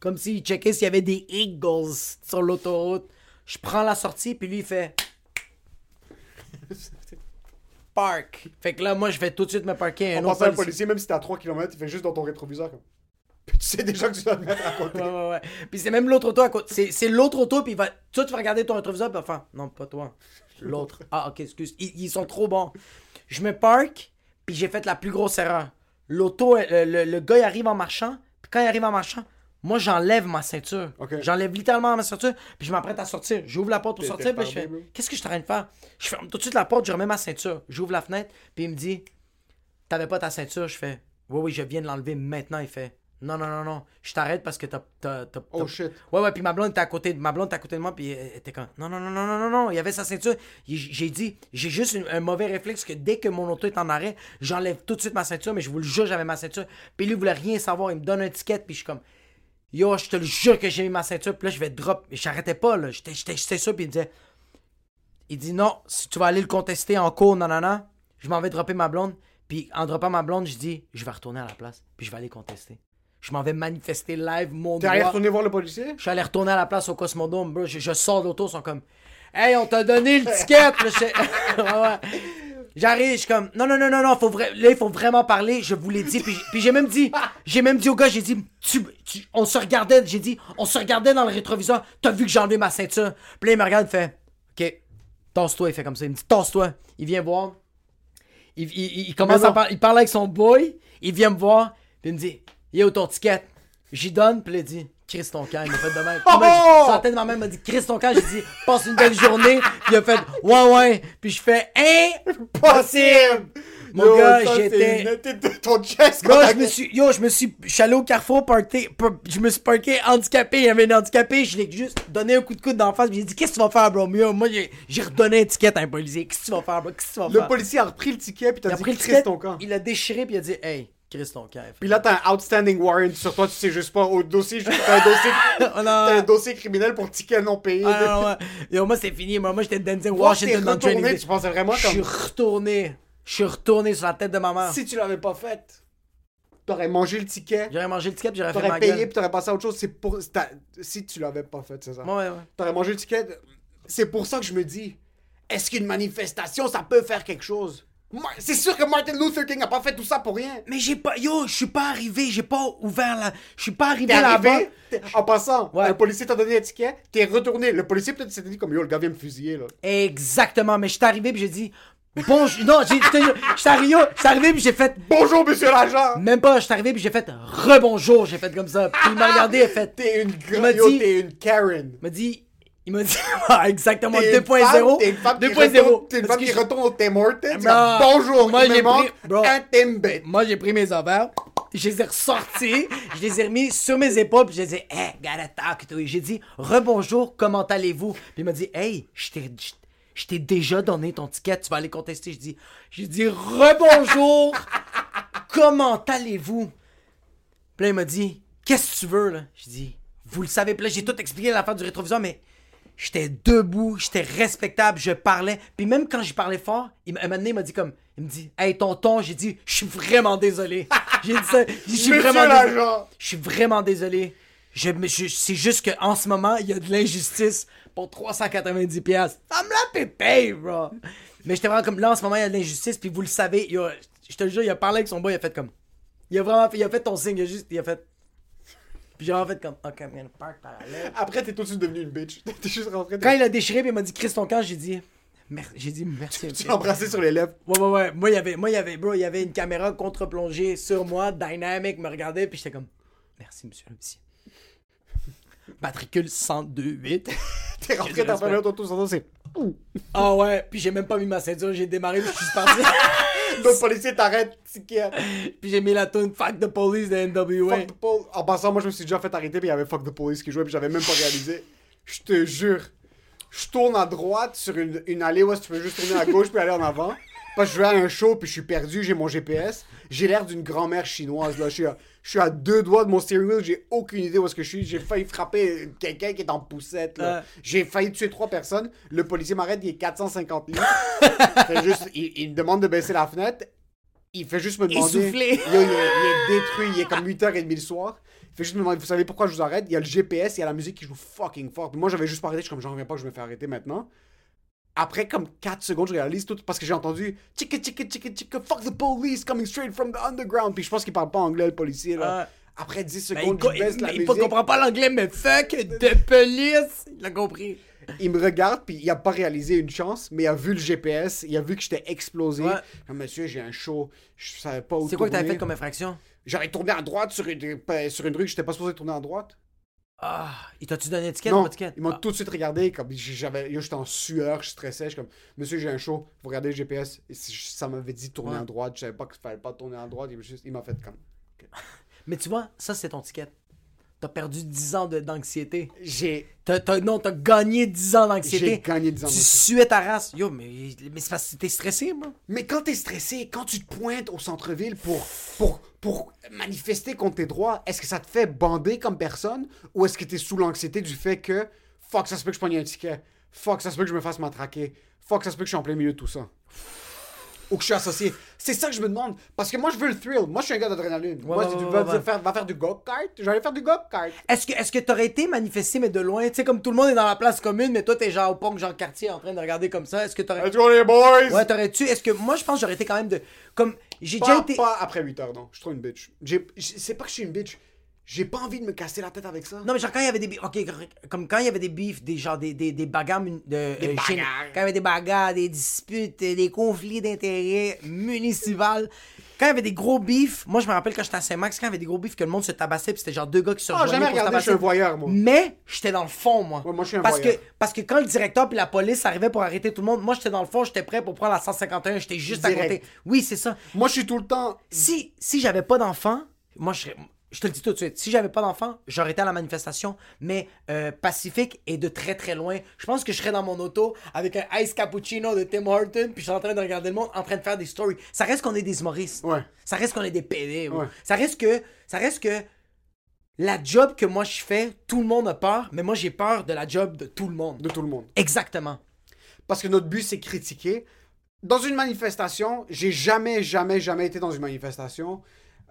Comme s'il checkait s'il y avait des Eagles sur l'autoroute. Je prends la sortie, puis lui, il fait... Park. Fait que là, moi, je vais tout de suite me parquer à un On pense à un policier. même si t'es à 3 km, il fait juste dans ton rétroviseur. Comme... Puis tu sais déjà que tu dois te mettre à côté. Ouais, ouais, ouais. Puis c'est même l'autre auto à côté. C'est, c'est l'autre auto, puis il va. Toi, tu vas regarder ton rétroviseur, puis faire. Non, pas toi. L'autre. Ah, ok, excuse. Ils, ils sont trop bons. Je me park, puis j'ai fait la plus grosse erreur. L'auto, euh, le, le gars, il arrive en marchant, puis quand il arrive en marchant, moi, j'enlève ma ceinture. J'enlève littéralement ma ceinture, puis je m'apprête à sortir. J'ouvre la porte pour sortir, puis je fais. Qu'est-ce que je suis en train de faire? Je ferme tout de suite la porte, je remets ma ceinture. J'ouvre la fenêtre, puis il me dit T'avais pas ta ceinture? Je fais Oui, oui, je viens de l'enlever maintenant. Il fait Non, non, non, non, je t'arrête parce que t'as. Oh shit. Ouais, ouais, puis ma blonde était à côté de, ma blonde était à côté de moi, puis elle était comme, non, non, non, non, non, non, non, il y avait sa ceinture. J'ai dit, j'ai juste une- un mauvais réflexe que dès que mon auto est en arrêt, j'enlève tout de suite ma ceinture, mais je vous le jure, j'avais ma ceinture. Puis lui, il voulait rien savoir, il me donne un ticket, puis je suis comme, yo, je te le jure que j'ai mis ma ceinture, puis là, je vais drop. Et j'arrêtais pas, là, j'étais j'étais- j'étais sûr, puis il me disait, il dit, non, si tu vas aller le contester en cours, non, non, non, je m'en vais dropper ma blonde, puis en droppant ma blonde, je dis, je vais retourner à la place, puis je vais aller contester. Je m'en vais manifester live mon T'es allé retourner voir le policier? Je suis allé retourner à la place au Cosmodome, bro. Je, je sors de l'auto, ils sont comme Hey, on t'a donné le ticket! Là, Ouais, ouais. J'arrive, je suis comme Non, non, non, non, non, faut vra- là, il faut vraiment parler, je vous l'ai dit. Puis, puis j'ai même dit, j'ai même dit au gars, j'ai dit, tu, tu- on se regardait, j'ai dit, on se regardait dans le rétroviseur, t'as vu que j'ai enlevé ma ceinture. Puis là, il me regarde, il fait Ok, tasse-toi, il fait comme ça. Il me dit, tasse-toi. Il vient voir. Il, il- commence à parler, il parle avec son boy, il vient me voir, puis il me dit, yo, ton ticket. J'y donne, puis il dit, Chris ton camp, il m'a fait de même. Oh! de ma mère, il m'a dit, Chris ton camp, j'ai dit, passe une belle journée, puis il a fait, ouais, ouais, puis je fais, hein, Possible! Mon Yo, gars, j'étais- Ton chest, quand je me suis, yo, je me suis, allé au carrefour parqué, par- je me suis parqué handicapé, il y avait un handicapé, je l'ai juste donné un coup de coude d'en face, j'ai dit, qu'est-ce que tu vas faire, bro? Yo, moi, j'ai redonné un ticket à un policier, qu'est-ce que tu vas faire, bro? Qu'est-ce que tu vas Le faire? policier a repris le ticket, puis t'as il a dit pris le Chris ticket, ton camp. il l'a déchiré, puis il a dit, hey, Chris ton. Puis là, t'as un outstanding warrant sur toi, tu sais juste pas au dossier, t'as un dossier, Oh, t'as un dossier criminel pour ticket non payé. Ah, non, ouais. Yo, moi, c'est fini, moi, moi j'étais t'es Washington dans training. retourné, day. tu pensais vraiment Je suis comme retourné, je suis retourné sur la tête de ma mère. si tu l'avais pas fait, t'aurais mangé le ticket, J'aurais mangé le ticket, puis j'aurais fait t'aurais ma payé, gueule. puis t'aurais passé à autre chose. C'est pour si tu l'avais pas fait, c'est ça. Ouais, ouais. T'aurais mangé le ticket. C'est pour ça que je me dis, est-ce qu'une manifestation, ça peut faire quelque chose? C'est sûr que Martin Luther King a pas fait tout ça pour rien. Mais j'ai pas, yo, je suis pas arrivé, j'ai pas ouvert la, je suis pas arrivé là-bas. en passant, Ouais. un policier t'a donné un ticket, t'es retourné. Le policier peut-être s'était dit comme yo, le gars vient me fusiller là. Exactement, mais je suis arrivé puis j'ai dit bonjour. Non, j'ai, je suis arrivé, arrivé puis j'ai fait Bonjour monsieur l'agent. même pas, je suis arrivé puis j'ai fait rebonjour, j'ai fait comme ça. Puis il m'a regardé, il a fait, T'es une dit- t'es une Karen. il m'a dit, il m'a dit Ah, exactement T'es une 2.0, femme- T'es une femme qui 2.0. retourne- T'es une femme qui je- retourne au Tim Hortons. dis, Bonjour, moi, j'ai pris- bro. un Timbit. Moi, j'ai pris mes affaires, je les ai ressortis, je les ai remis sur mes épaules, puis j'ai dit, hey, gotta talk to. J'ai dit, rebonjour, comment allez-vous? Puis il m'a dit, hey, je t'ai, je- je t'ai déjà donné ton ticket, tu vas aller contester. Je dis, j'ai dit, rebonjour, comment allez-vous? Puis là, il m'a dit, qu'est-ce que tu veux, là? J'ai dit, vous le savez, puis là, j'ai tout expliqué à l'affaire du rétroviseur, mais J'étais debout, j'étais respectable, je parlais. Puis même quand je parlais fort, il, m'a- donné, il m'a dit comme, il me dit, hey tonton, j'ai dit, je suis vraiment désolé. J'ai dit ça, je suis vraiment désolé. Je suis vraiment désolé. Je, me- je- c'est juste qu'en ce moment, il y a de l'injustice pour 390 pièces. Ça me l'a pépé, bro. Mais j'étais vraiment comme, là, en ce moment, il y a de l'injustice, puis vous le savez, il a- je te le jure, il a parlé avec son boy, il a fait comme, Il a vraiment fait, il a fait ton signe, il a juste, il a fait. Puis j'ai vraiment fait comme, ok, I'm gonna park parallèle. Après, t'es tout de suite devenu une bitch. T'es juste rentré. Quand il a déchiré, puis il m'a dit, Chris, ton camp, j'ai dit, merci, j'ai dit merci. Tu l'as embrassé sur les lèvres. Ouais, ouais, ouais. Moi, il y avait, moi, il y avait, bro, il y avait une caméra contre-plongée sur moi, dynamic, me regardait, puis j'étais comme, merci, monsieur l'officier. Matricule 1028. T'es rentré dans la première auto, tout c'est. Ah ouais, puis j'ai même pas mis ma ceinture, j'ai démarré, puis je suis parti. L'autre policier t'arrête, ticket. puis j'ai mis la tune Fuck the Police de NWA. Fuck the police. En passant, moi, je me suis déjà fait arrêter, puis il y avait Fuck the Police qui jouait, puis j'avais même pas réalisé. Je te jure. Je tourne à droite sur une, une allée où est-ce que tu peux juste tourner à gauche puis aller en avant. Parce que je vais à un show, puis je suis perdu, j'ai mon GPS. J'ai l'air d'une grand-mère chinoise, là. Je suis, à, je suis à deux doigts de mon steering wheel, j'ai aucune idée où est-ce que je suis. J'ai failli frapper quelqu'un qui est en poussette, là. J'ai failli tuer trois personnes. Le policier m'arrête, il est 450 livres. Il fait juste, il, il me demande de baisser la fenêtre. Il fait juste me demander. Yo, il, est, il est détruit, il est comme 8h30 le soir. Il fait juste me demander, vous savez pourquoi je vous arrête? Il y a le GPS, il y a la musique qui joue fucking fort. Puis moi, j'avais juste pas arrêté, je suis comme, j'en reviens pas que je me fais arrêter maintenant. Après comme 4 secondes, je réalise tout parce que j'ai entendu chicka chicka chicka chicka fuck the police coming straight from the underground. Puis je pense qu'il parle pas anglais le policier là. Ah. Après 10 Ben, secondes, il, je baisse la il, musique. il comprend pas l'anglais, mais fuck de police. Il a compris. Il me regarde puis il a pas réalisé une chance, mais il a vu le GPS, il a vu que j'étais explosé. Ouais. Comme monsieur, j'ai un show, je savais pas où C'est quoi que t'avais fait comme infraction? J'aurais tourné à droite sur une, pas- sur une rue que j'étais pas supposé tourner à droite. Ah, il t'a-tu donné une étiquette ou d'étiquette? ils m'ont Ah. tout de suite regardé, comme j'avais, j'étais en sueur, je stressais, je suis comme, monsieur, j'ai un show, vous regardez le GPS, et ça m'avait dit tourner Ouais. à droite, je savais pas qu'il fallait pas tourner à droite, il m'a fait comme, Mais tu vois, ça c'est ton ticket. T'as perdu 10 ans d'anxiété. j'ai, T'as- t'as- non, t'as gagné 10 ans j'ai d'anxiété. gagné 10 ans. Tu d'anxiété. suais ta race. Yo, mais, mais c'est parce que t'es stressé, moi. Mais quand t'es stressé, quand tu te pointes au centre-ville pour, pour, pour manifester contre tes droits, est-ce que ça te fait bander comme personne, ou est-ce que t'es sous l'anxiété du fait que, fuck, ça se peut que je prenne un ticket, fuck, ça se peut que je me fasse matraquer, fuck, ça se peut que je suis en plein milieu de tout ça. Ou que je suis associé. C'est ça que je me demande. Parce que moi, je veux le thrill. Moi, je suis un gars d'adrénaline. moi, ouais, si tu ouais, vas faire, va faire du go-kart, j'allais faire du go-kart. Est-ce que est-ce que t'aurais été manifesté, mais de loin? Tu sais, comme tout le monde est dans la place commune, mais toi, t'es genre au pont Jean Cartier en train de regarder comme ça. Est-ce que t'aurais. Let's go, les boys! Ouais, t'aurais-tu. Est-ce que. Moi, je pense que j'aurais été quand même de. Comme. J'ai pas, déjà été. pas après 8 heures, non. Je suis trop une bitch. C'est pas que je suis une bitch. J'ai pas envie de me casser la tête avec ça. Non, mais genre, quand il y avait des. Ok, comme quand il y avait des bifs, des, genre, des, des, des bagarres. De, euh, Des chez- bagarres. Quand il y avait des bagarres, des disputes, des conflits d'intérêts municipaux. Quand il y avait des gros bifs, moi je me rappelle quand j'étais à Saint-Max, quand il y avait des gros bifs, que le monde se tabassait, puis c'était genre deux gars qui se Ah, rejoignaient jamais pour se regardé, je suis un voyeur, moi. Mais j'étais dans le fond, moi. Ouais, moi, je suis un parce que, voyeur. parce que quand le directeur puis la police arrivaient pour arrêter tout le monde, moi j'étais dans le fond, j'étais prêt pour prendre la 151, j'étais juste à Direct. côté. Oui, c'est ça. Moi, je suis tout le temps. Si, si j'avais pas d'enfant, moi je serais. Je te le dis tout de suite, si j'avais pas d'enfant, j'aurais été à la manifestation, mais euh, pacifique et de très très loin. Je pense que je serais dans mon auto avec un ice cappuccino de Tim Horton, puis je suis en train de regarder le monde, en train de faire des stories. Ça reste qu'on est des humoristes. Ouais. Ça reste qu'on est des PD. Ouais. Ça reste que, ça reste que la job que moi je fais, tout le monde a peur, mais moi j'ai peur de la job de tout le monde. De tout le monde. Exactement. Parce que notre but, c'est critiquer. Dans une manifestation, j'ai jamais, jamais, jamais été dans une manifestation.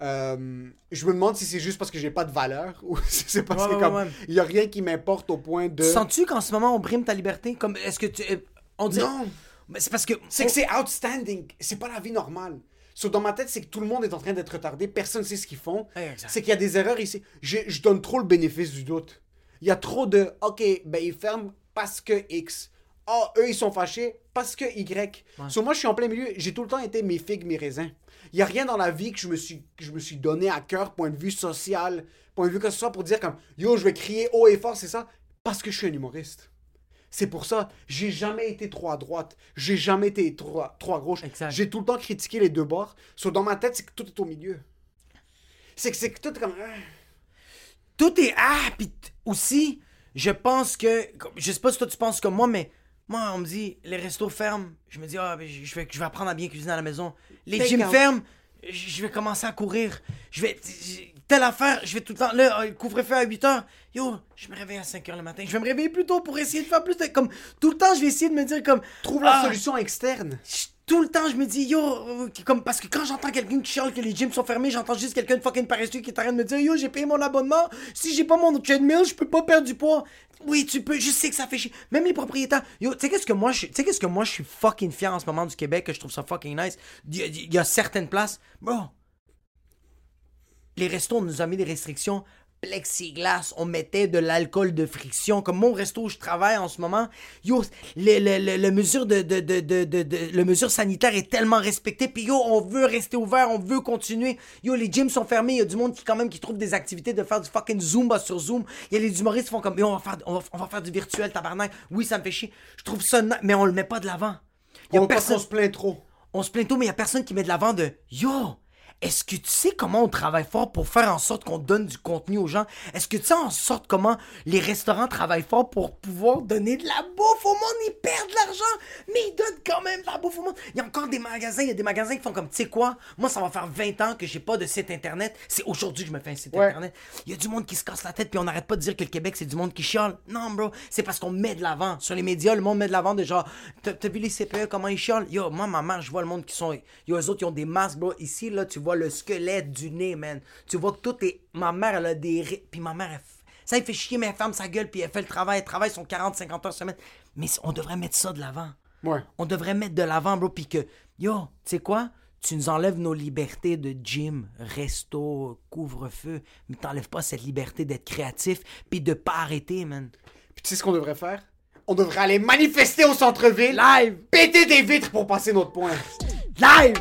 Euh, je me demande si c'est juste parce que j'ai pas de valeur ou si c'est parce Ouais, que ouais, comme ouais. il y a rien qui m'importe au point de. Sens-tu qu'en ce moment on brime ta liberté? Comme est-ce que tu. euh, On dit. Non. Mais c'est parce que. C'est que c'est outstanding. C'est pas la vie normale. So, dans ma tête, c'est que tout le monde est en train d'être retardé. Personne ne sait ce qu'ils font. C'est qu'il y a des erreurs ici. Je, je donne trop le bénéfice du doute. Il y a trop de OK, ben ils ferment parce que X. Ah, eux, ils sont fâchés parce que Y. So, moi, je suis en plein milieu. J'ai tout le temps été mes figues, mes raisins. Il y a rien dans la vie que je me suis, que je me suis donné à cœur, point de vue social, point de vue que ce soit pour dire comme Yo, je vais crier haut et fort, c'est ça? Parce que je suis un humoriste. C'est pour ça, j'ai jamais été trop à droite, j'ai jamais été trop à, trop à gauche. J'ai tout le temps critiqué les deux bords. So, dans ma tête, c'est que tout est au milieu. C'est que, c'est que tout est comme. ah. tout est ah puis aussi je pense que je sais pas si toi tu penses comme moi mais moi on me dit les restos ferment. Je me dis ah ben, je vais je vais apprendre à bien cuisiner à la maison. Les Take gyms out. ferment. Je vais commencer à courir. Je vais telle affaire je vais tout le temps là euh, couvre-feu à 8 heures. Yo je me réveille à 5 heures le matin. Je vais me réveiller plus tôt pour essayer de faire plus de comme tout le temps je vais essayer de me dire comme Trouve la ah, solution externe. je- tout le temps, je me dis, yo, euh, comme, parce que quand j'entends quelqu'un qui chiale que les gyms sont fermés, j'entends juste quelqu'un de fucking paresseux qui est en train de me dire, yo, j'ai payé mon abonnement, si j'ai pas mon treadmill, je peux pas perdre du poids. Oui, tu peux, je sais que ça fait chier. Même les propriétaires, yo, tu sais qu'est-ce que moi, je, tu sais qu'est-ce que moi, je suis fucking fier en ce moment du Québec, que je trouve ça fucking nice? Il y, a- il y a certaines places, bro, les restos, on nous a mis des restrictions plexiglas, on mettait de l'alcool de friction. Comme mon resto où je travaille en ce moment, yo, le, le, le, le mesure de, de, de, de, de, de- le mesure sanitaire est tellement respecté. Puis yo, on veut rester ouvert, on veut continuer. Yo, les gyms sont fermés, il y a du monde qui quand même qui trouve des activités de faire du fucking Zumba sur Zoom. Il y a les humoristes qui font comme, yo, on va faire, on va, on va faire du virtuel, tabarnak. Oui, ça me fait chier. Je trouve ça, mais on le met pas de l'avant. Il y a On personne se plaint trop. on se plaint tout, mais il y a personne qui met de l'avant de Yo, est-ce que tu sais comment on travaille fort pour faire en sorte qu'on donne du contenu aux gens? Est-ce que tu sais en sorte comment les restaurants travaillent fort pour pouvoir donner de la bouffe au monde? Ils perdent de l'argent, mais ils donnent quand même de la bouffe au monde. Il y a encore des magasins, il y a des magasins qui font comme, tu sais quoi? Moi, ça va faire 20 ans que j'ai pas de site internet. C'est aujourd'hui que je me fais un site Ouais. internet. Il y a du monde qui se casse la tête, puis on n'arrête pas de dire que le Québec, c'est du monde qui chiale. Non, bro, c'est parce qu'on met de l'avant. Sur les médias, le monde met de l'avant de genre, t'as vu les CPE, comment ils chialent? Yo, moi, ma mère, je vois le monde qui sont. Yo, eux autres, ils ont des masques, bro. Ici, là, tu vois le squelette du nez, man. Tu vois que tout est. Ma mère, elle a des. Puis ma mère, elle... ça, elle fait chier, mais elle ferme sa gueule, puis elle fait le travail. Elle travaille son 40-50 heures semaine. Mais on devrait mettre ça de l'avant. Ouais. On devrait mettre de l'avant, bro, puis que, yo, tu sais quoi? Tu nous enlèves nos libertés de gym, resto, couvre-feu, mais t'enlèves pas cette liberté d'être créatif, puis de pas arrêter, man. Puis tu sais ce qu'on devrait faire? On devrait aller manifester au centre-ville. Live! Péter des vitres pour passer notre point. Live!